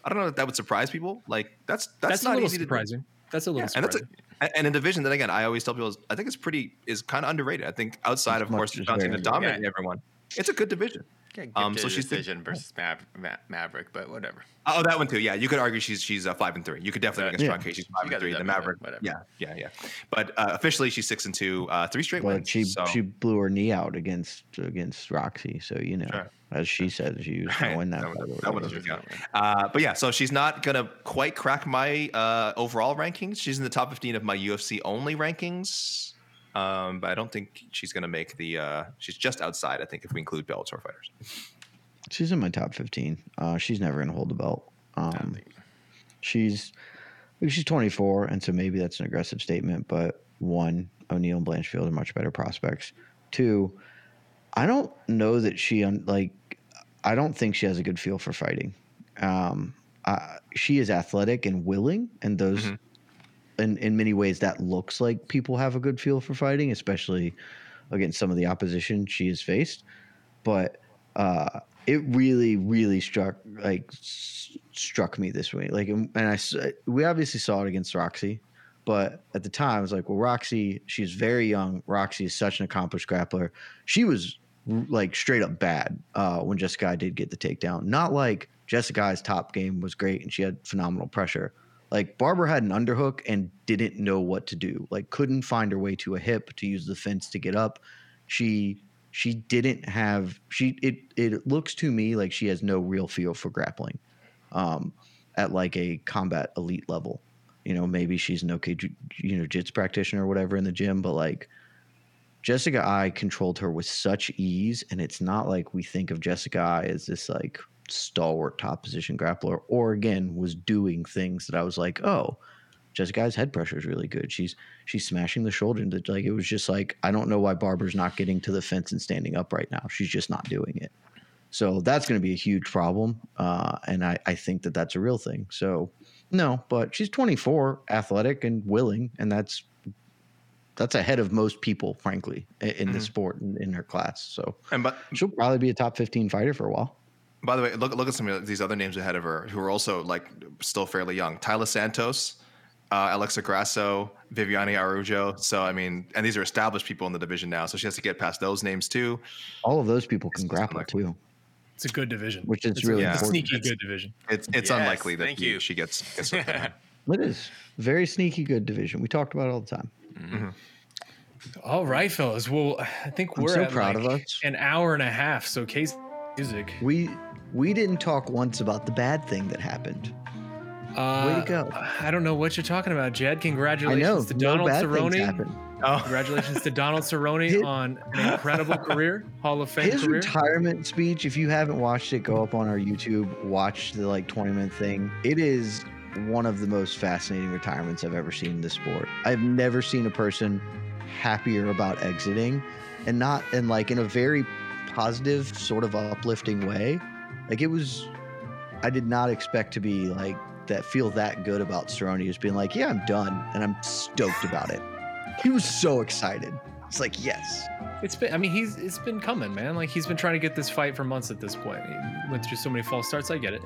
E: I don't know if that would surprise people. Like that's that's, that's not easy
C: surprising.
E: To.
C: That's a little yeah, surprising.
E: And that's a, and a division that again I always tell people is, I think it's pretty is kind of underrated. I think outside of course Johnson to dominate yeah. everyone, it's a good division.
A: Yeah, um, so she's Vision versus Mav- Ma- Maverick, but whatever.
E: Oh, that one too. Yeah, you could argue she's she's uh, five and three. You could definitely make a strong case she's five she and three. The Maverick, whatever. Yeah, yeah, yeah. But uh, officially, she's six and two, uh, three straight but wins.
B: She
E: so.
B: she blew her knee out against against Roxy, so you know. Sure as she said she was going to win that. that, would,
E: that count. Uh, but yeah, so she's not going to quite crack my uh, overall rankings. She's in the top 15 of my UFC only rankings. Um, but I don't think she's going to make the. Uh, she's just outside. I think if we include Bellator fighters.
B: She's in my top 15. Uh, she's never going to hold the belt. Um, she's she's 24, and so maybe that's an aggressive statement. But one, O'Neill and Blanchfield are much better prospects. Two, I don't know that she like I don't think she has a good feel for fighting. Um, uh, she is athletic and willing, and those, mm-hmm. In in many ways, that looks like people have a good feel for fighting, especially against some of the opposition she has faced. But uh, it really, really struck like s- struck me this way. Like, and I we obviously saw it against Roxy, but at the time, I was like, well, Roxy, she's very young. Roxy is such an accomplished grappler. She was like straight up bad uh, when Jessica did get the takedown. Not like Jessica's top game was great and she had phenomenal pressure. Like Barber had an underhook and didn't know what to do. Like couldn't find her way to a hip to use the fence to get up. She she didn't have she it it looks to me like she has no real feel for grappling um at like a combat elite level. You know, maybe she's an okay you know jits practitioner or whatever in the gym, but like Jessica Eye controlled her with such ease, and it's not like we think of Jessica Eye as this like stalwart top position grappler, or again was doing things that I was like, oh, Jessica Eye's head pressure is really good. She's she's smashing the shoulder, and like it was just like I don't know why Barber's not getting to the fence and standing up right now. She's just not doing it. So that's going to be a huge problem, uh, and I, I think that that's a real thing. So no, but she's 24, athletic and willing, and that's that's ahead of most people, frankly, in, mm-hmm. the sport in, in, her class. So,
E: and but
B: she'll probably be a top fifteen fighter for a while.
E: By the way, look look at some of these other names ahead of her who are also like still fairly young. Taila Santos, uh, Alexa Grasso, Viviane Araujo. So I mean, and these are established people in the division now. So she has to get past those names too.
B: All of those people can grapple too.
C: It's a good division.
B: Which is
C: it's
B: really
C: a, sneaky
E: it's,
C: good division.
E: It's it's
A: yes,
E: unlikely that
A: thank you.
E: she gets gets hooked
B: It is very sneaky good division. We talked about it all the time.
E: Mm-hmm.
C: All right, fellas. Well, I think
B: I'm
C: we're
B: so
C: at
B: proud
C: like
B: of us.
C: an hour and a half. So, case music.
B: We we didn't talk once about the bad thing that happened.
C: Uh,
B: Way to go.
C: I don't know what you're talking about, Jed. Congratulations
B: know.
C: to
B: no
C: Donald
B: bad things
C: Cerrone.
E: Oh,
C: Congratulations to Donald Cerrone
B: His-
C: on an incredible career, Hall of Fame
B: His
C: career.
B: retirement speech, if you haven't watched it, go up on our YouTube, watch the like 20 minute thing. It is one of the most fascinating retirements I've ever seen in this sport. I've never seen a person happier about exiting and not and like in a very positive, sort of uplifting way. Like it was I did not expect to be like that feel that good about Cerrone just being like, Yeah, I'm done and I'm stoked about it. He was so excited. It's like, yes.
C: It's been, I mean, he's it's been coming, man. Like he's been trying to get this fight for months at this point. He went through so many false starts. I get it.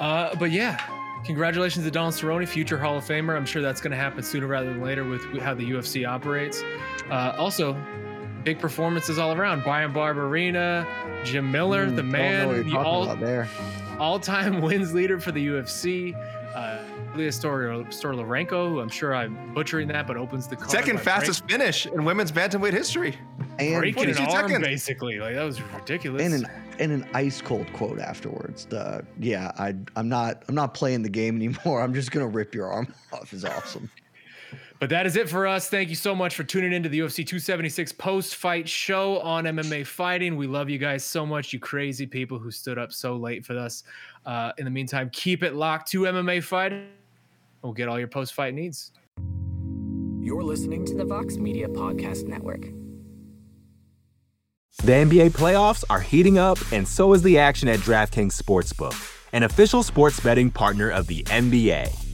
C: Uh, but yeah, congratulations to Donald Cerrone, future Hall of Famer. I'm sure that's going to happen sooner rather than later with how the UFC operates. Uh, also, big performances all around. Bryan Barberena, Jim Miller,
B: Mm,
C: the man, the all,
B: there.
C: all-time wins leader for the UFC. Uh, Ilya Stor- Stoliarenko, who I'm sure I'm butchering that, but opens the card
E: second
C: by
E: fastest finish in women's bantamweight history.
B: And
C: breaking an arm,
E: seconds.
C: basically. Like that was ridiculous.
B: and an and an ice cold quote afterwards. The yeah, I I'm not I'm not playing the game anymore. I'm just gonna rip your arm off. Is awesome.
C: But that is it for us. Thank you so much for tuning into the UFC 276 post fight show on MMA Fighting. We love you guys so much, you crazy people who stood up so late for us. Uh, in the meantime, keep it locked to MMA Fighting. We'll get all your post fight needs.
H: You're listening to the Vox Media Podcast Network.
F: The NBA playoffs are heating up, and so is the action at DraftKings Sportsbook, an official sports betting partner of the NBA.